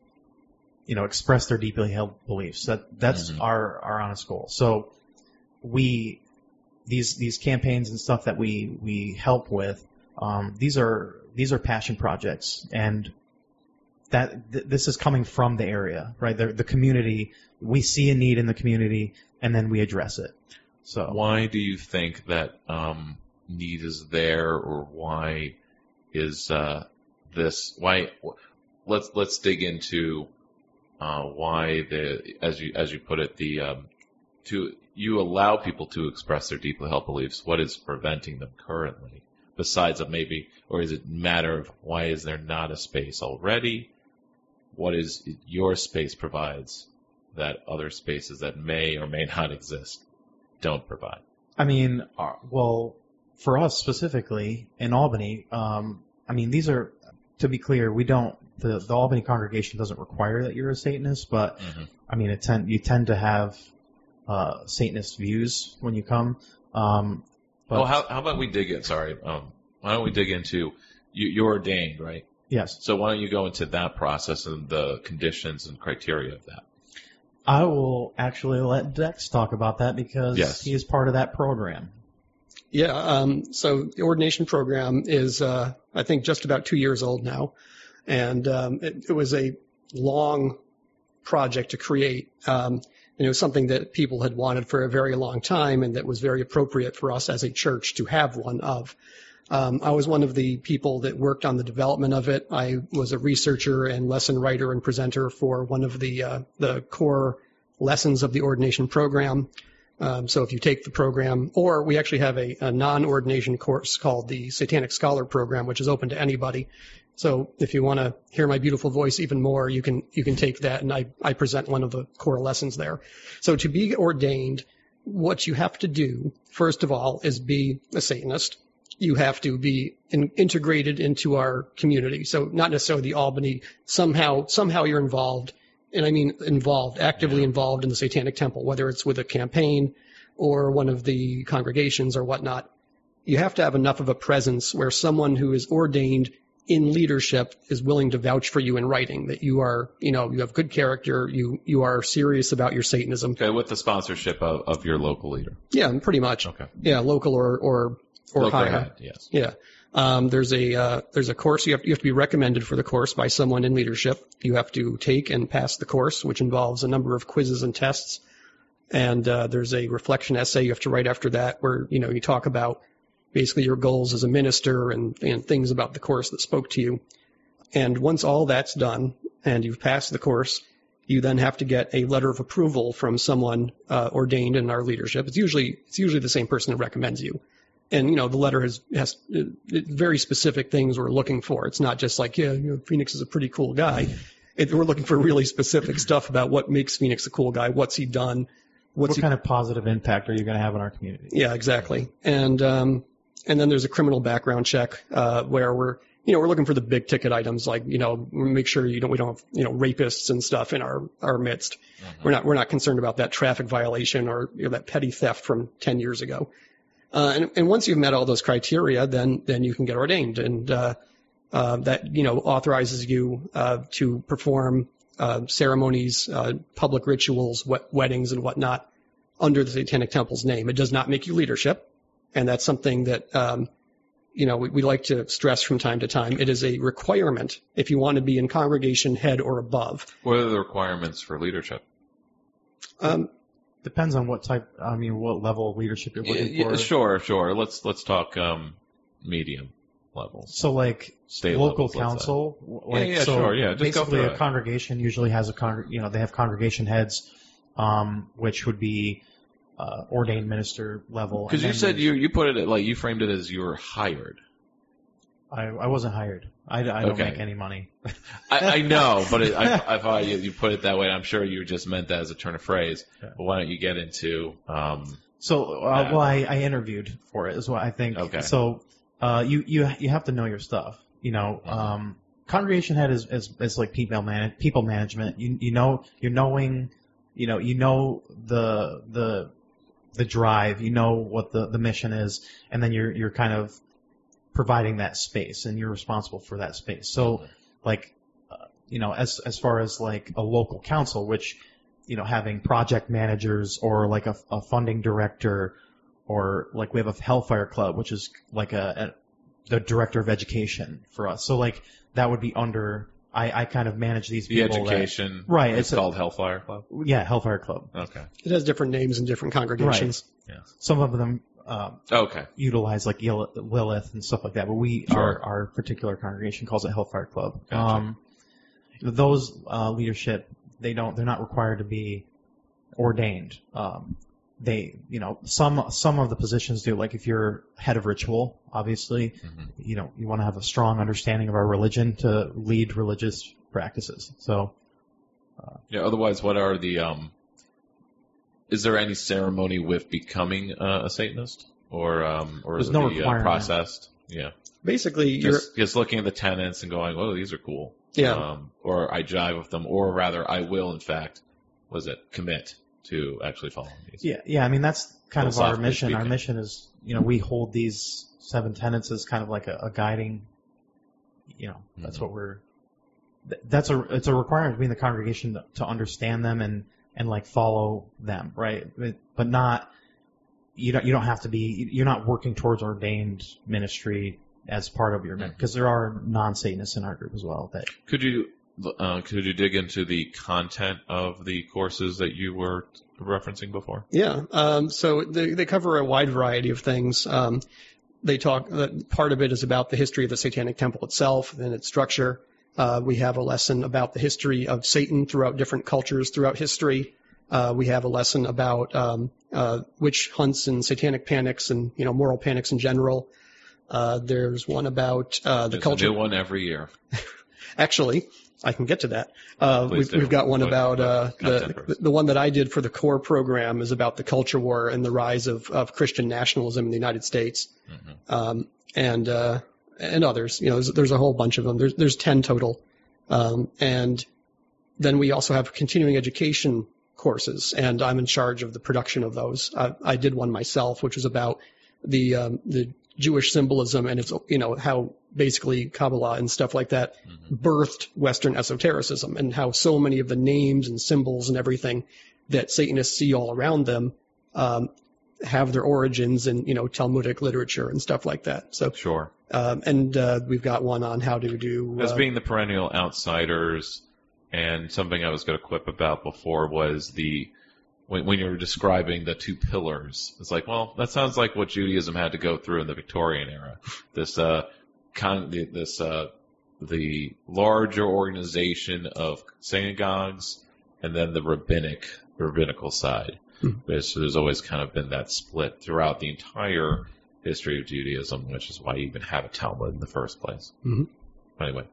S3: you know, express their deeply held beliefs. That that's mm-hmm. our our honest goal. So we these these campaigns and stuff that we we help with, um, these are these are passion projects, and that th- this is coming from the area, right? The, the community. We see a need in the community, and then we address it. So
S2: why do you think that um, need is there, or why is uh, this why let's let's dig into uh, why the as you as you put it the um, to you allow people to express their deeply held beliefs. What is preventing them currently? Besides maybe, or is it matter of why is there not a space already? What is your space provides that other spaces that may or may not exist don't provide?
S3: I mean, uh, well, for us specifically in Albany, um, I mean, these are to be clear, we don't. The, the Albany congregation doesn't require that you're a Satanist, but mm-hmm. I mean, it tend, you tend to have uh, Satanist views when you come. Um,
S2: but, well, how, how about we dig in? Sorry, um, why don't we dig into you, you're ordained, right?
S3: Yes.
S2: So why don't you go into that process and the conditions and criteria of that?
S3: I will actually let Dex talk about that because
S2: yes.
S3: he is part of that program.
S4: Yeah. Um, so the ordination program is, uh, I think, just about two years old now, and um, it, it, was a long project to create. Um, And it was something that people had wanted for a very long time and that was very appropriate for us as a church to have one of. Um, I was one of the people that worked on the development of it. I was a researcher and lesson writer and presenter for one of the uh, the core lessons of the ordination program. Um, so if you take the program, or we actually have a, a non-ordination course called the Satanic Scholar Program, which is open to anybody. So if you want to hear my beautiful voice even more, you can you can take that, and I I present one of the core lessons there. So to be ordained, what you have to do first of all is be a Satanist. You have to be in, integrated into our community. So not necessarily the Albany. Somehow somehow you're involved, and I mean involved, actively involved in the Satanic Temple, whether it's with a campaign or one of the congregations or whatnot. You have to have enough of a presence where someone who is ordained in leadership is willing to vouch for you in writing that you are, you know, you have good character, you you are serious about your Satanism.
S2: Okay, with the sponsorship of, of your local leader.
S4: Yeah, pretty much.
S2: Okay.
S4: Yeah, local or or or
S2: Local
S4: higher.
S2: head, yes.
S4: Yeah. Um, there's a uh, there's a course you have you have to be recommended for the course by someone in leadership. You have to take and pass the course, which involves a number of quizzes and tests. And uh, there's a reflection essay you have to write after that, where you know you talk about basically your goals as a minister and, and things about the course that spoke to you. And once all that's done and you've passed the course, you then have to get a letter of approval from someone uh, ordained in our leadership. It's usually it's usually the same person that recommends you. And you know the letter has has uh, very specific things we're looking for. It's not just like yeah, you know, Phoenix is a pretty cool guy. It, we're looking for really specific stuff about what makes Phoenix a cool guy. What's he done? What's
S3: what
S4: he
S3: kind of positive impact are you going to have on our community?
S4: yeah, exactly. And um, and then there's a criminal background check uh, where we're you know we're looking for the big ticket items like you know make sure you don't we don't have you know rapists and stuff in our our midst. We're not we're not concerned about that traffic violation or you know, that petty theft from 10 years ago. Uh, and, and once you've met all those criteria, then then you can get ordained, and uh, uh, that you know authorizes you uh, to perform uh, ceremonies, uh, public rituals, wed- weddings, and whatnot under the Satanic Temple's name. It does not make you leadership, and that's something that um, you know we, we like to stress from time to time. It is a requirement if you want to be in congregation head or above.
S2: What are the requirements for leadership?
S4: Um,
S3: Depends on what type. I mean, what level of leadership you're looking
S2: Yeah,
S3: for.
S2: sure, sure. Let's let's talk um, medium levels.
S3: So like
S2: State
S3: local
S2: levels,
S3: council,
S2: Yeah,
S3: like
S2: yeah,
S3: so
S2: sure, yeah, just
S3: basically a
S2: it.
S3: congregation usually has a con, you know, they have congregation heads, um, which would be uh, ordained minister level.
S2: Because you said you you put it like you framed it as you were hired.
S3: I, I wasn't hired. I, I don't
S2: Okay.
S3: make any money.
S2: I, I know, but it, I, *laughs* I thought you, you put it that way. I'm sure you just meant that as a turn of phrase.
S3: Yeah.
S2: But why don't you get into? Um,
S3: So, uh, well, I, I interviewed for it, is what I think.
S2: Okay.
S3: So, uh, you, you, you have to know your stuff. You know,
S2: Mhm.
S3: um, congregation head is, is, is like people man, people management. You, you know, you're knowing, you know, you know the, the, the drive, you know what the, the mission is, and then you're, you're kind of providing that space and you're responsible for that space. So, like, uh, you know, as, as far as like a local council, which, you know, having project managers or like a, a funding director or like we have a Hellfire Club, which is like a, a the director of education for us. So like that would be under, I, I kind of manage these
S2: the
S3: people. that-
S2: education,
S3: Right,
S2: It's,
S3: it's a-
S2: called Hellfire Club.
S3: yeah, Hellfire Club.
S2: Okay.
S4: it has different names in different congregations. Yeah.
S3: Some of them, um,
S2: Okay.
S3: utilize like Lilith and stuff like that, but we
S2: Sure.
S3: our our particular congregation calls it Hellfire Club.
S2: Gotcha.
S3: Um, those uh, leadership they don't they're not required to be ordained. Um, they you know some some of the positions do like if you're head of ritual, obviously
S2: Mhm.
S3: you know you want to have a strong understanding of our religion to lead religious practices. So
S2: Yeah. Otherwise, what are the? Um, is there any ceremony with becoming uh, a Satanist, or um, or
S3: There's
S2: is
S3: no
S2: it the, uh,
S3: requirement.
S2: processed? Yeah.
S4: Basically, you're
S2: Just, just looking at the tenets and going, "Oh, these are cool."
S4: Yeah.
S2: Um, or I jive with them, or rather, I will, in fact, was it commit to actually following these?
S3: Yeah, yeah. I mean, that's kind of our
S2: Philosophically
S3: mission. Our
S2: speaking.
S3: mission is, you know, we hold these seven tenets as kind of like a, a guiding. You know, that's
S2: Mhm.
S3: what we're. th- That's a it's a requirement to be the congregation to, to understand them and and like follow them, right? But, but not. You don't you don't have to be. You're not working towards ordained ministry as part of your
S2: Mhm.
S3: because there are non Satanists in our group as well that
S2: Could you uh, could you dig into the content of the courses that you were referencing before?
S4: Yeah. Um, so they, they cover a wide variety of things. Um, they talk. Uh, part of it is about the history of the Satanic Temple itself and its structure. Uh, we have a lesson about the history of Satan throughout different cultures throughout history. Uh, we have a lesson about um, uh, witch hunts and satanic panics and you know moral panics in general. Uh, there's one about uh, the
S2: There's
S4: culture.
S2: a new one every year. *laughs*
S4: Actually, I can get to that. Uh, we've, we've got one about uh, the the one that I did for the core program is about the culture war and the rise of, of Christian nationalism in the United States,
S2: Mhm.
S4: um, and uh, and others. You know, there's, there's a whole bunch of them. There's there's ten total, um, and then we also have continuing education courses, and I'm in charge of the production of those. I, I did one myself, which was about the um, the Jewish symbolism and its you know how basically Kabbalah and stuff like that
S2: Mhm.
S4: birthed Western esotericism and how so many of the names and symbols and everything that Satanists see all around them um, have their origins in you know Talmudic literature and stuff like that. So
S2: Sure.
S4: um, and uh, we've got one on how to do
S2: As
S4: uh,
S2: being the perennial outsiders, and something I was going to quip about before was the when, when you were describing the two pillars. It's like, well, that sounds like what Judaism had to go through in the Victorian era. This uh, con, this uh, the larger organization of synagogues, and then the rabbinic rabbinical side.
S4: Hmm.
S2: There's, there's always kind of been that split throughout the entire history of Judaism, which is why you even have a Talmud in the first place.
S4: Mhm.
S2: Anyway,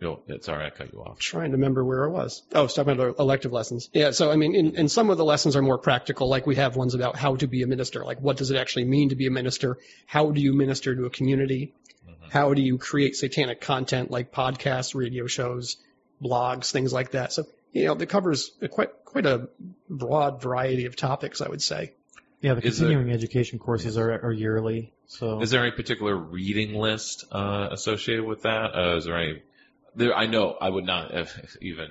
S2: Yo, it's all right. I cut you off.
S4: trying to remember where I was. Oh, it's talking about elective lessons. Yeah, so I mean, in, and some of the lessons are more practical. Like we have ones about how to be a minister. Like what does it actually mean to be a minister? How do you minister to a community?
S2: Mhm.
S4: How do you create satanic content like podcasts, radio shows, blogs, things like that? So you know, it covers a quite quite a broad variety of topics. I would say.
S3: Yeah, the
S2: Is there-
S3: continuing education courses are, are yearly. So
S2: Is there any particular reading list uh, associated with that? Uh, is there any? There, I know I would not have *laughs* even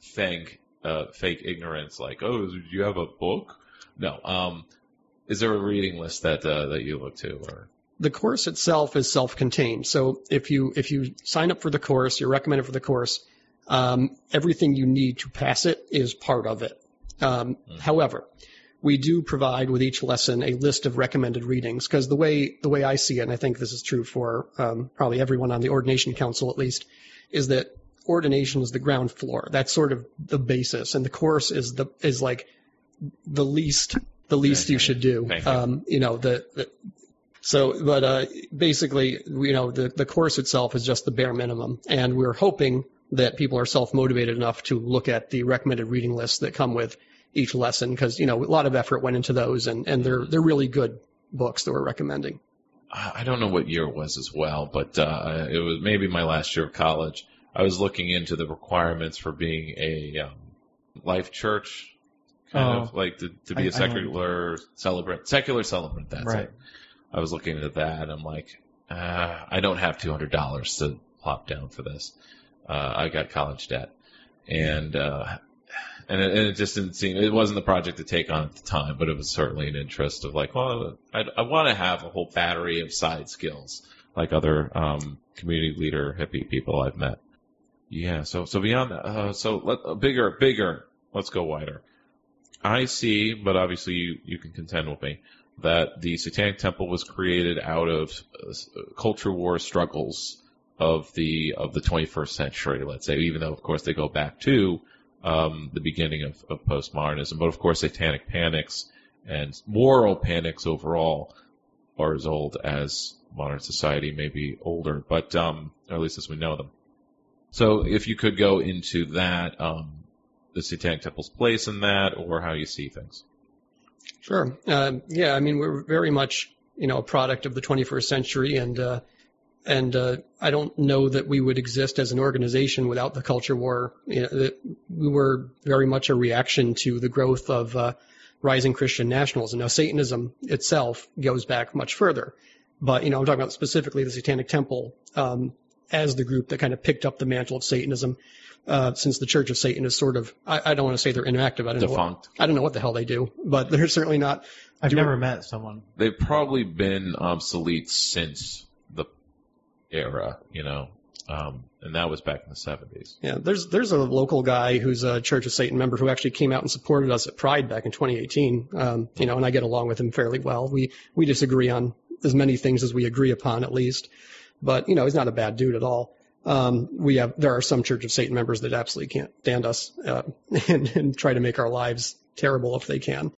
S2: think uh, fake ignorance like, oh, do you have a book? No. Um, is there a reading list that uh, that you look to? Or
S4: the course itself is self-contained. So if you if you sign up for the course, you're recommended for the course. Um, everything you need to pass it is part of it. Um,
S2: Mhm.
S4: However, we do provide with each lesson a list of recommended readings because the way the way I see it, and I think this is true for um, probably everyone on the ordination council at least, is that ordination is the ground floor. That's sort of the basis, and the course is the is like the least the least you should do.
S2: You.
S4: Um, you know the, the so, but uh, basically, you know, the the course itself is just the bare minimum, and we're hoping that people are self motivated enough to look at the recommended reading lists that come with each lesson, because you know a lot of effort went into those, and and they're they're really good books that we're recommending.
S2: I I don't know what year it was as well, but uh, it was maybe my last year of college. I was looking into the requirements for being a um, life church, kind
S3: Oh.
S2: of like to, to be
S3: I-
S2: a
S3: I know.
S2: secular celebrant, secular celebrant. That's
S3: Right.
S2: it. I was looking into that. and I'm like, uh, I don't have two hundred dollars to plop down for this. Uh, I got college debt, and uh, and it, and it just didn't seem it wasn't the project to take on at the time, but it was certainly an interest of like, well, I, I want to have a whole battery of side skills like other um, community leader hippie people I've met. Yeah, so so beyond that, uh, so let, uh, bigger, bigger. Let's go wider. I see, but obviously you, you can contend with me that the Satanic Temple was created out of uh, culture war struggles of the of the 21st century. Let's say, even though of course they go back to um, the beginning of, of postmodernism, but of course satanic panics and moral panics overall are as old as modern society, maybe older, but um, or at least as we know them. So if you could go into that, um, the Satanic Temple's place in that, or how you see things.
S4: Sure. Uh, yeah, I mean, we're very much, you know, a product of the 21st century, and uh, and uh, I don't know that we would exist as an organization without the culture war. You know, that we were very much a reaction to the growth of uh, rising Christian nationalism. Now, Satanism itself goes back much further, but you know, I'm talking about specifically the Satanic Temple um, as the group that kind of picked up the mantle of Satanism. Uh, since the Church of Satan is sort of, I, I don't want to say they're inactive. I don't know. What,
S2: Defunct.
S4: I don't know what the hell they do, but *laughs* they're certainly not.
S3: I've
S4: Do-
S3: never met someone.
S2: They've probably been obsolete since the era, you know. Um, and that was back in the 70s.
S4: Yeah, there's there's a local guy who's a Church of Satan member who actually came out and supported us at Pride back in 2018. Um, you know, and I get along with him fairly well. We we disagree on as many things as we agree upon, at least. But you know, he's not a bad dude at all. Um, we have there are some Church of Satan members that absolutely can't stand us uh, *laughs* and, and try to make our lives terrible if they can.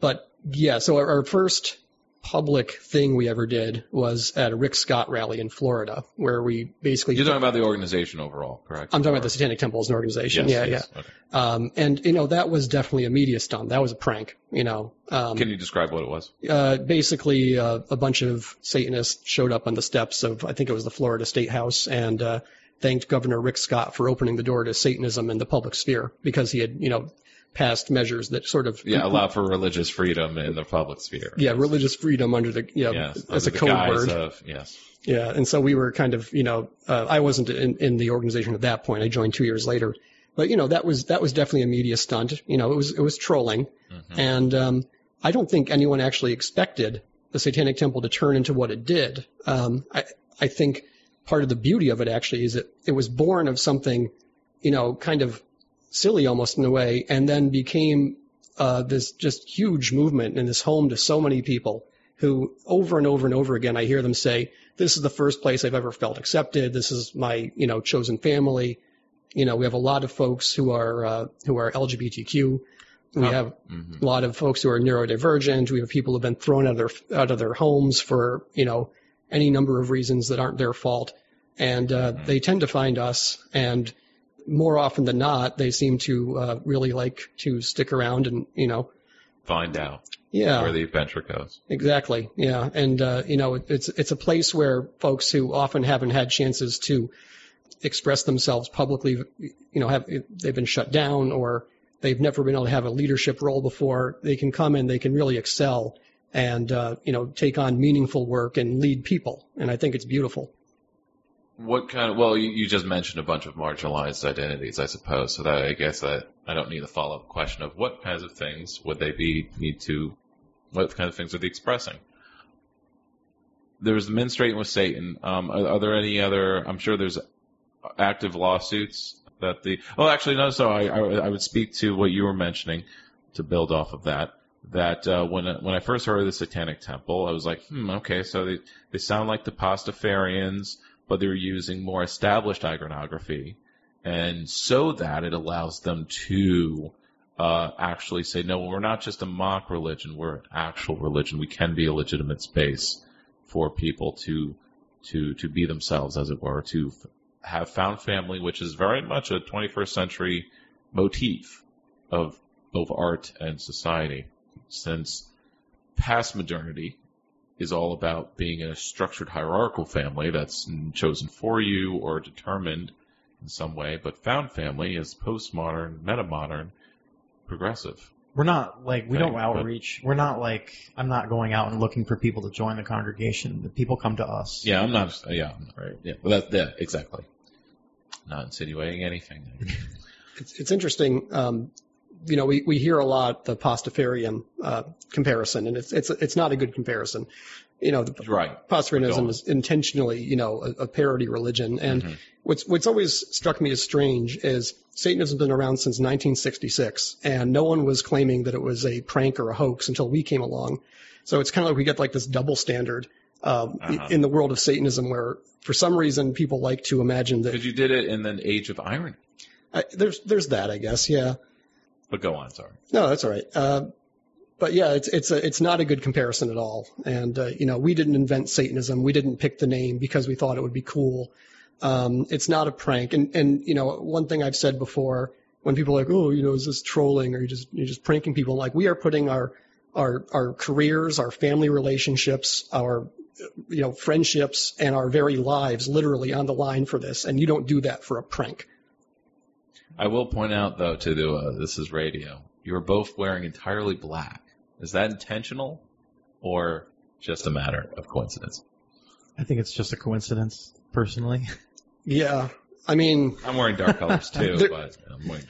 S4: But yeah, so our, our first public thing we ever did was at a Rick Scott rally in Florida, where we basically
S2: You're talking about the organization overall, correct?
S4: I'm talking about the Satanic Temple as an organization.
S2: Yes,
S4: yeah,
S2: yes, okay.
S4: yeah. Um, and you know that was definitely a media stunt. That was a prank. You know, um,
S2: Can you describe what it was?
S4: uh, basically uh, a bunch of Satanists showed up on the steps of I think it was the Florida State House and uh, thanked Governor Rick Scott for opening the door to Satanism in the public sphere because he had you know passed measures that sort of
S2: Yeah, allow for religious freedom in the public sphere.
S4: yeah religious freedom under the yeah
S2: Yes,
S4: as a code word.
S2: Of, yes.
S4: Yeah, and so we were kind of, you know, uh, I wasn't in, in the organization at that point. I joined two years later, but you know, that was that was definitely a media stunt. You know, it was it was trolling,
S2: Mhm.
S4: and um, I don't think anyone actually expected the Satanic Temple to turn into what it did. Um, I I think part of the beauty of it actually is that it was born of something, you know, kind of silly almost in a way, and then became uh, this just huge movement and this home to so many people who over and over and over again I hear them say, "This is the first place I've ever felt accepted. This is my you know chosen family." You know, we have a lot of folks who are uh, who are LGBTQ. We
S2: Oh.
S4: have
S2: Mhm.
S4: a lot of folks who are neurodivergent. We have people who have been thrown out of their out of their homes for you know any number of reasons that aren't their fault, and uh,
S2: Mhm.
S4: they tend to find us. And more often than not, they seem to uh, really like to stick around and you know,
S2: Find out
S4: yeah,
S2: where the adventure goes.
S4: Exactly. Yeah. And, uh, you know, it's, it's a place where folks who often haven't had chances to express themselves publicly, you know, have, they've been shut down or they've never been able to have a leadership role before. They can come and they can really excel and, uh, you know, take on meaningful work and lead people. And I think it's beautiful.
S2: What kind of, well, you, you just mentioned a bunch of marginalized identities, I suppose. So that, I guess that I don't need a follow-up question of what kinds of things would they be, need to, what kind of things are they expressing? There's the Men Straighten with Satan. Um, are, are there any other, I'm sure there's active lawsuits that the, Oh, actually, no, so I, I, I would speak to what you were mentioning to build off of that. That uh, when when I first heard of the Satanic Temple, I was like, hmm, okay, so they they sound like the Pastafarians, but they're using more established iconography, and so that it allows them to uh, actually say, no, we're not just a mock religion; we're an actual religion. We can be a legitimate space for people to to to be themselves, as it were, to f- have found family, which is very much a 21st century motif of both art and society, since past modernity is all about being in a structured hierarchical family that's chosen for you or determined in some way, but found family is postmodern, metamodern, progressive.
S3: We're not like we
S2: Thing,
S3: don't
S2: but-
S3: outreach. We're not like I'm not going out and looking for people to join the congregation. The people come to us.
S2: Yeah, I'm not. Yeah, I'm not-
S3: Right.
S2: Yeah, well, that's yeah, exactly. Not insinuating anything. *laughs*
S4: It's, it's interesting. Um, you know, we, we hear a lot the Pastafarian uh, comparison, and it's it's it's not a good comparison. You know, the
S2: right.
S4: Pastafarianism is intentionally, you know, a, a parody religion. And
S2: Mhm.
S4: what's what's always struck me as strange is Satanism's been around since 1966, and no one was claiming that it was a prank or a hoax until we came along. So it's kind of like we get like this double standard um,
S2: Uh-huh.
S4: in the world of Satanism, where for some reason people like to imagine that
S2: Because you did it in the age of irony.
S4: I, there's there's that, I guess, yeah.
S2: But go on, sorry.
S4: No, that's all right. Uh, but yeah, it's it's a, it's not a good comparison at all. And uh, you know, we didn't invent Satanism. We didn't pick the name because we thought it would be cool. Um, it's not a prank. And and you know, one thing I've said before when people are like, oh, you know, is this trolling or you just you're just pranking people? Like we are putting our our our careers, our family relationships, our you know friendships, and our very lives literally on the line for this. And you don't do that for a prank.
S2: I will point out though to the uh, this is radio. You are both wearing entirely black. Is that intentional or just a matter of coincidence?
S3: I think it's just a coincidence, personally.
S4: Yeah. I mean,
S2: I'm wearing dark colors too, *laughs*
S4: There-
S2: but I'm wearing.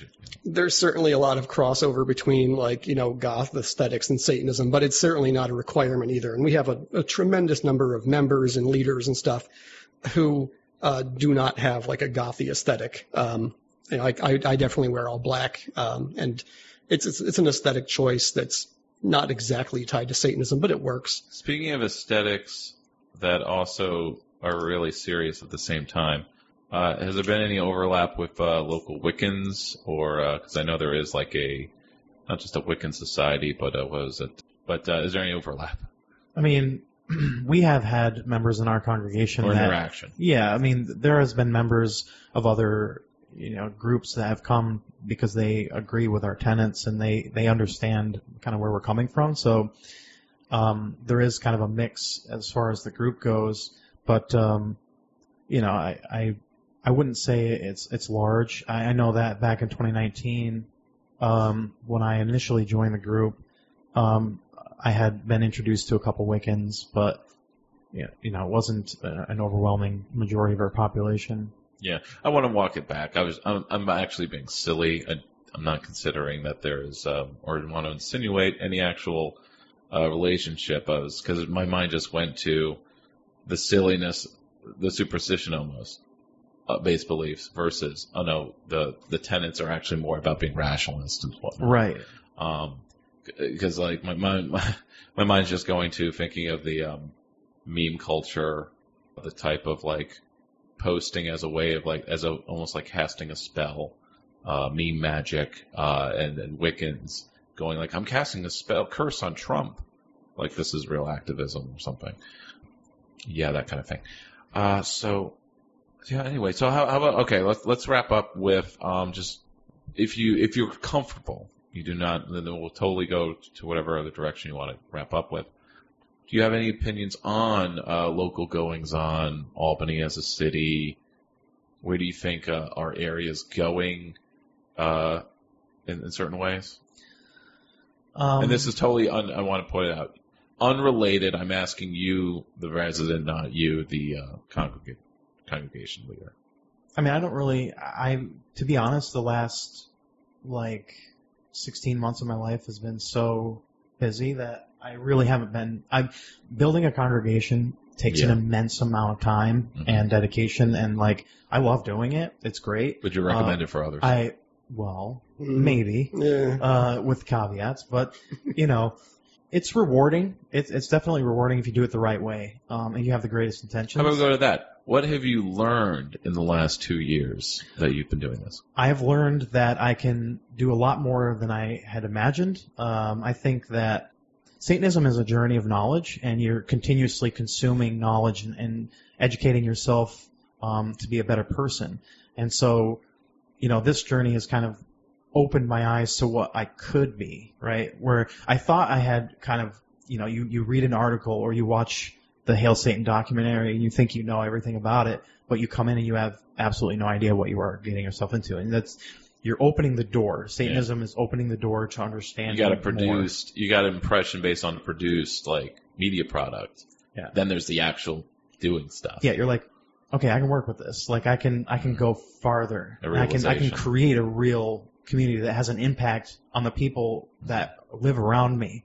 S4: there's certainly a lot of crossover between like you know goth aesthetics and satanism but it's certainly not a requirement either and we have a, a tremendous number of members and leaders and stuff who uh, do not have like a gothy aesthetic. Um, you know, I, I, I definitely wear all black, um, and it's, it's it's an aesthetic choice that's not exactly tied to Satanism, but it works.
S2: Speaking of aesthetics that also are really serious at the same time, uh, has there been any overlap with uh, local Wiccans, or because I know there is like a not just a Wiccan society, but uh, what is it? But uh, is there any overlap
S3: I mean, *clears throat* we have had members in our congregation
S2: or
S3: that
S2: interaction?
S3: Yeah, I mean, there has been members of other, you know, groups that have come because they agree with our tenets and they they understand kind of where we're coming from. So um, there is kind of a mix as far as the group goes, but um, you know, I, I I wouldn't say it's it's large. I, I know that back in 2019, um, when I initially joined the group, um, I had been introduced to a couple Wiccans, but you know, it wasn't uh, an overwhelming majority of our population.
S2: Yeah, I want to walk it back. I was, I'm, I'm actually being silly. I, I'm not considering that there is, um, or want to insinuate any actual uh, relationship. I was because my mind just went to the silliness, the superstition almost, uh, based beliefs versus, oh no, the the tenets are actually more about being rationalist and whatnot.
S3: Right.
S2: Um, because like my mind, my, my mind's just going to thinking of the um, meme culture, the type of like posting as a way of like as a almost like casting a spell, uh, meme magic, uh, and and Wiccans going like I'm casting a spell curse on Trump, like this is real activism or something. Yeah, that kind of thing. Uh, so yeah. Anyway, so how, how about okay? Let's let's wrap up with um just if you if you're comfortable, you do not, then we'll totally go to whatever other direction you want to wrap up with. Do you have any opinions on uh, local goings on Albany as a city? Where do you think uh, our area is going uh, in, in certain ways?
S3: Um,
S2: and this is totally, un, I want to point it out, unrelated. I'm asking you, the resident, not you, the uh, congrega- congregation leader.
S3: I mean, I don't really. I to be honest, the last like 16 months of my life has been so busy that I really haven't been. I'm building a congregation takes an immense amount of time
S2: Mhm.
S3: and dedication, and like I love doing it. It's great.
S2: Would you recommend it for others?
S3: I well,
S4: Mm,
S3: maybe
S4: Yeah.
S3: uh, with caveats, but *laughs* you know, it's rewarding. It's it's definitely rewarding if you do it the right way, um, and you have the greatest intentions.
S2: How about we go to that? What have you learned in the last two years that you've been doing this?
S3: I have learned that I can do a lot more than I had imagined. Um, I think that Satanism is a journey of knowledge, and you're continuously consuming knowledge and, and educating yourself um, to be a better person. And so, you know, this journey has kind of opened my eyes to what I could be, right? Where I thought I had kind of, you know, you, you read an article or you watch the Hail Satan documentary and you think you know everything about it, but you come in and you have absolutely no idea what you are getting yourself into. And that's, you're opening the door. Satanism is opening the door to understand.
S2: You got a
S3: more.
S2: produced, you got an impression based on produced like media product.
S3: Yeah.
S2: Then there's the actual doing stuff.
S3: Yeah, you're like, okay, I can work with this. Like I can, I can mm-hmm. go farther. I can, I can create a real community that has an impact on the people that live around me,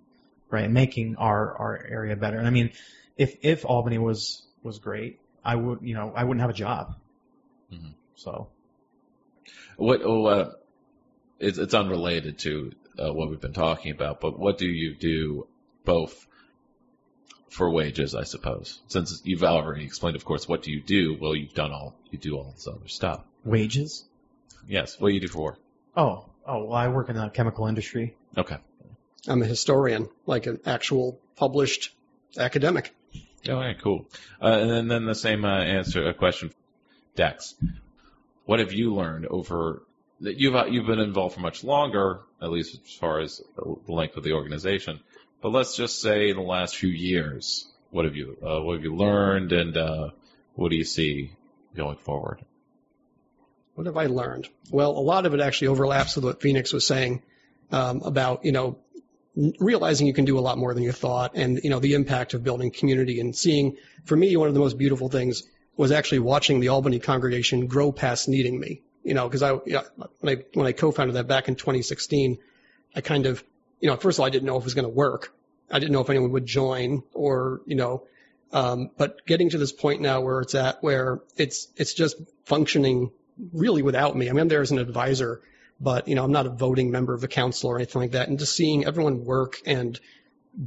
S3: right? Making our, our area better. And I mean, if, if Albany was, was great, I would, you know, I wouldn't have a job.
S2: Mhm.
S3: So,
S2: What? Oh, uh, it's, it's unrelated to uh, what we've been talking about, but what do you do both for wages, I suppose? Since you've already explained, of course, what do you do? Well, you've done all, you do all this other stuff.
S3: wages?
S2: Yes. What do you do for work?
S3: Oh, oh, well, I work in the chemical industry.
S2: Okay.
S4: I'm a historian, like an actual published academic.
S2: Oh, yeah, cool. Uh, and then, then the same uh, answer, a question, Dex. What have you learned over that you've uh, you've been involved for much longer, at least as far as the length of the organization. But let's just say in the last few years, what have you uh, what have you learned, and uh, what do you see going forward?
S4: What have I learned? Well, a lot of it actually overlaps with what Phoenix was saying um, about, you know, realizing you can do a lot more than you thought and, you know, the impact of building community and seeing, for me, one of the most beautiful things was actually watching the Albany congregation grow past needing me. You know, because I, yeah, when I, when I co-founded that back in 2016, I kind of, you know, first of all, I didn't know if it was going to work. I didn't know if anyone would join or, you know, Um, but getting to this point now where it's at, where it's it's just functioning really without me. I mean, I'm there as an advisor, but you know, I'm not a voting member of the council or anything like that. And just seeing everyone work and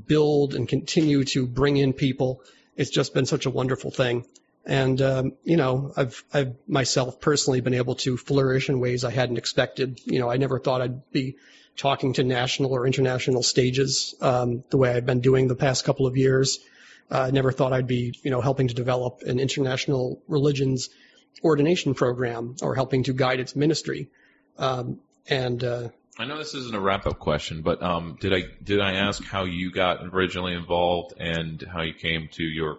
S4: build and continue to bring in people, it's just been such a wonderful thing. And um, you know, I've I've myself personally been able to flourish in ways I hadn't expected. You know, I never thought I'd be talking to national or international stages um, the way I've been doing the past couple of years. Uh, I never thought I'd be, you know, helping to develop an international religions ordination program or helping to guide its ministry. Um, and uh,
S2: I know this isn't a wrap-up question, but um, did I did I ask how you got originally involved and how you came to your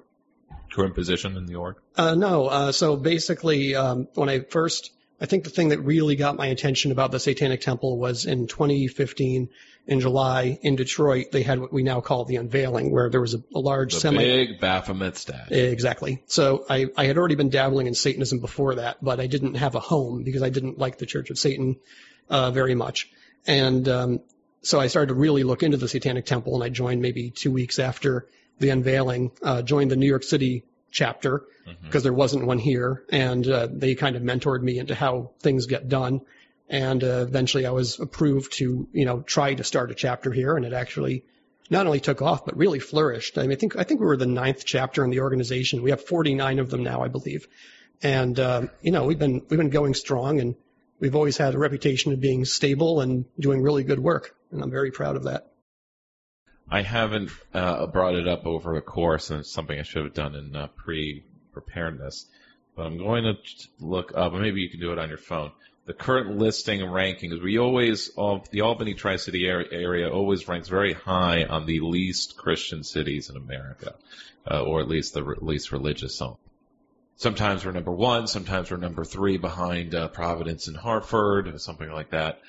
S2: current position in the org?
S4: Uh, no. Uh, so basically, um, when I first, I think the thing that really got my attention about the Satanic Temple was in 2015 in July in Detroit. They had what we now call the unveiling, where there was a, a large
S2: The
S4: semi.
S2: big Baphomet statue.
S4: Exactly. So I, I had already been dabbling in Satanism before that, but I didn't have a home because I didn't like the Church of Satan uh, very much. And um, so I started to really look into the Satanic Temple, and I joined maybe two weeks after the unveiling. Uh, joined the New York City chapter because there wasn't one here, and uh, they kind of mentored me into how things get done. And uh, eventually, I was approved to, you know, try to start a chapter here, and it actually not only took off but really flourished. I mean, I think I think we were the ninth chapter in the organization. We have 49 of them now, I believe, and uh, you know, we've been we've been going strong, and we've always had a reputation of being stable and doing really good work, and I'm very proud of that.
S2: I haven't uh, brought it up over the course, and it's something I should have done in uh, pre-preparedness. But I'm going to look up. Maybe you can do it on your phone. The current listing and rankings. We always, all, the Albany Tri-City area, area always ranks very high on the least Christian cities in America, uh, or at least the re- least religious. Sometimes we're number one, sometimes we're number three behind uh, Providence and Hartford, or something like that.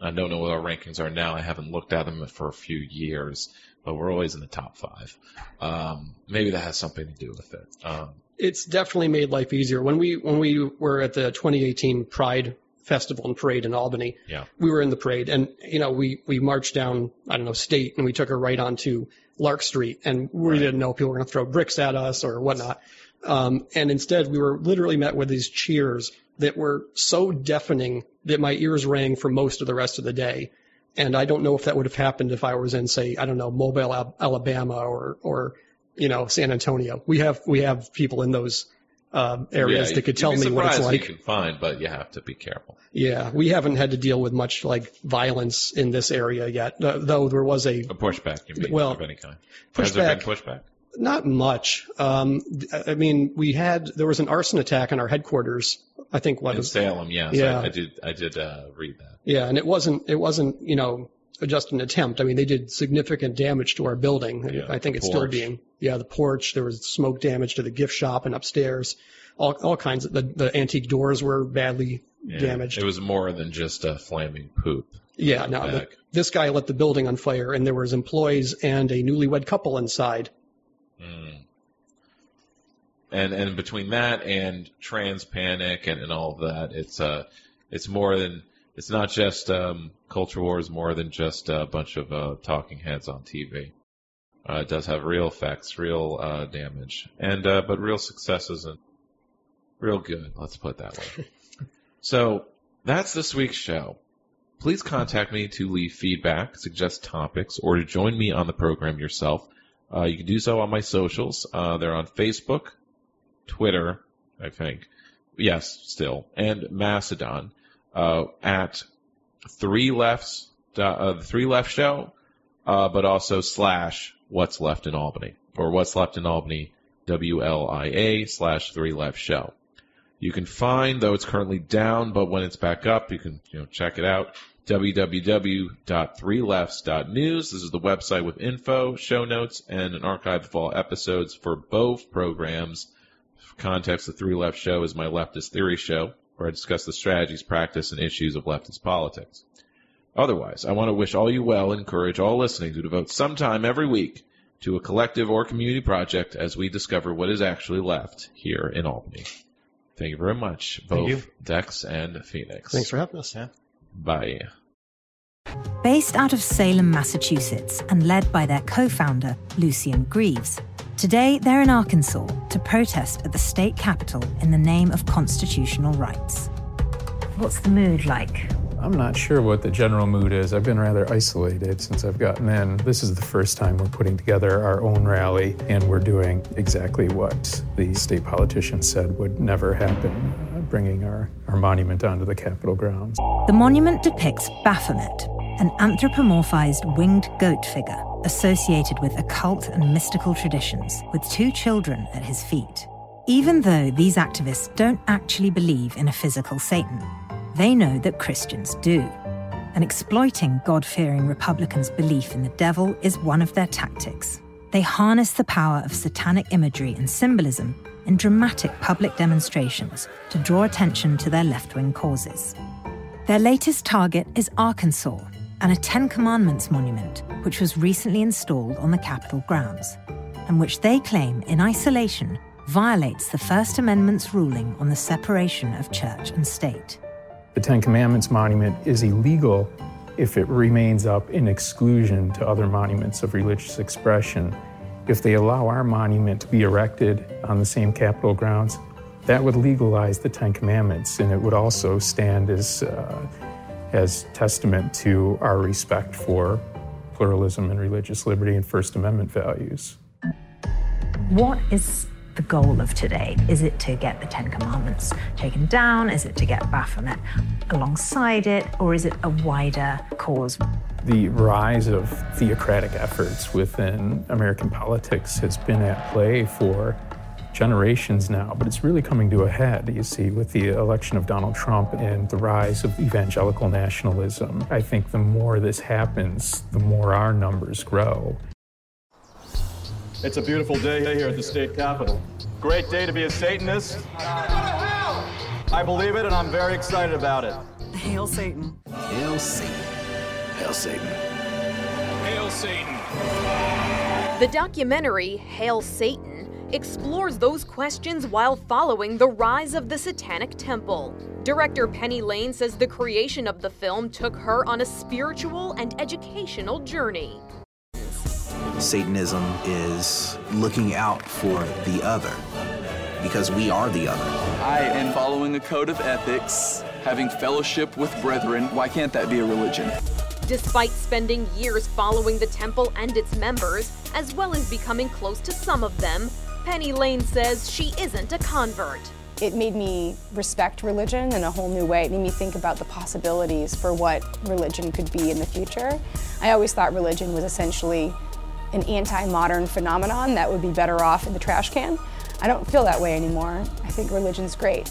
S2: I don't know what our rankings are now. I haven't looked at them for a few years, but we're always in the top five. Um, maybe that has something to do with it. Um,
S4: It's definitely made life easier. When we when we were at the 2018 Pride Festival and Parade in Albany,
S2: Yeah.
S4: we were in the parade, and you know we we marched down I don't know State, and we took a right onto Lark Street, and we
S2: Right.
S4: didn't know people were going to throw bricks at us or whatnot. Um, and instead, we were literally met with these cheers that were so deafening that my ears rang for most of the rest of the day. And I don't know if that would have happened if I was in, say, I don't know, Mobile, Alabama, or or you know, San Antonio. We have we have people in those um, areas
S2: yeah,
S4: that could tell me what it's like.
S2: You can find, but you have to be careful.
S4: Yeah, we haven't had to deal with much like violence in this area yet, th- though there was a
S2: A pushback, you mean,
S4: Well,
S2: of any kind. Has there been pushback?
S4: not much. Um, I mean, we had there was an arson attack on our headquarters. I think what
S2: In Salem, yes.
S4: Yeah.
S2: I, I did. I did uh, read that.
S4: yeah, and it wasn't it wasn't you know just an attempt. I mean, they did significant damage to our building.
S2: Yeah,
S4: I think it's still being yeah the porch. There was smoke damage to the gift shop and upstairs. All all kinds of the the antique doors were badly
S2: Yeah.
S4: damaged.
S2: It was more than just a flaming poop.
S4: Yeah, no, the, this guy lit the building on fire, and there was employees and a newlywed couple inside.
S2: Mm. And and between that and trans panic and, and all of that, it's uh it's more than it's not just um, culture wars, more than just a bunch of uh, talking heads on TV. Uh, it does have real effects, real uh, damage, and uh, but real successes and real good. Let's put it that way. *laughs* so that's this week's show. Please contact me to leave feedback, suggest topics, or to join me on the program yourself. Uh, you can do so on my socials. Uh, they're on Facebook, Twitter, I think. Yes, still, and Mastodon uh, at three lefts, uh, the three left show, uh, but also slash what's left in Albany or what's left in Albany, WLIA slash three left show. You can find, though it's currently down, but when it's back up, you can you know check it out. www.threelefts.news. This is the website with info, show notes, and an archive of all episodes for both programs. Context, the Three Left Show is my leftist theory show, where I discuss the strategies, practice, and issues of leftist politics. Otherwise, I want to wish all you well and encourage all listening to devote some time every week to a collective or community project as we discover what is actually left here in Albany. Thank you very much, both. Dex and Phoenix.
S4: Thanks for having us.
S3: Yeah.
S2: Bye.
S5: Based out of Salem, Massachusetts, and led by their co founder, Lucien Greaves, today they're in Arkansas to protest at the state capitol in the name of constitutional rights. What's the mood like?
S6: I'm not sure what the general mood is. I've been rather isolated since I've gotten in. This is the first time we're putting together our own rally, and we're doing exactly what the state politicians said would never happen uh, bringing our, our monument onto the Capitol grounds.
S5: The monument depicts Baphomet, an anthropomorphized winged goat figure associated with occult and mystical traditions, with two children at his feet. Even though these activists don't actually believe in a physical Satan, they know that Christians do. And exploiting God fearing Republicans' belief in the devil is one of their tactics. They harness the power of satanic imagery and symbolism in dramatic public demonstrations to draw attention to their left wing causes. Their latest target is Arkansas and a Ten Commandments monument, which was recently installed on the Capitol grounds, and which they claim, in isolation, violates the First Amendment's ruling on the separation of church and state.
S6: The Ten Commandments monument is illegal if it remains up in exclusion to other monuments of religious expression. If they allow our monument to be erected on the same Capitol grounds, that would legalize the Ten Commandments, and it would also stand as, uh, as testament to our respect for pluralism and religious liberty and First Amendment values.
S5: What is the goal of today? Is it to get the Ten Commandments taken down? Is it to get Baphomet alongside it? Or is it a wider cause?
S6: The rise of theocratic efforts within American politics has been at play for generations now, but it's really coming to a head, you see, with the election of Donald Trump and the rise of evangelical nationalism. I think the more this happens, the more our numbers grow.
S7: It's a beautiful day here at the state capitol. Great day to be a Satanist. I believe it, and I'm very excited about it.
S8: Hail Satan.
S9: Hail Satan. Hail Satan.
S10: Hail Satan.
S11: The documentary Hail Satan explores those questions while following the rise of the Satanic Temple. Director Penny Lane says the creation of the film took her on a spiritual and educational journey.
S9: Satanism is looking out for the other because we are the other.
S12: I am following a code of ethics, having fellowship with brethren. Why can't that be a religion?
S11: Despite spending years following the temple and its members, as well as becoming close to some of them, Penny Lane says she isn't a convert.
S13: It made me respect religion in a whole new way. It made me think about the possibilities for what religion could be in the future. I always thought religion was essentially an anti-modern phenomenon that would be better off in the trash can. I don't feel that way anymore. I think religion's great.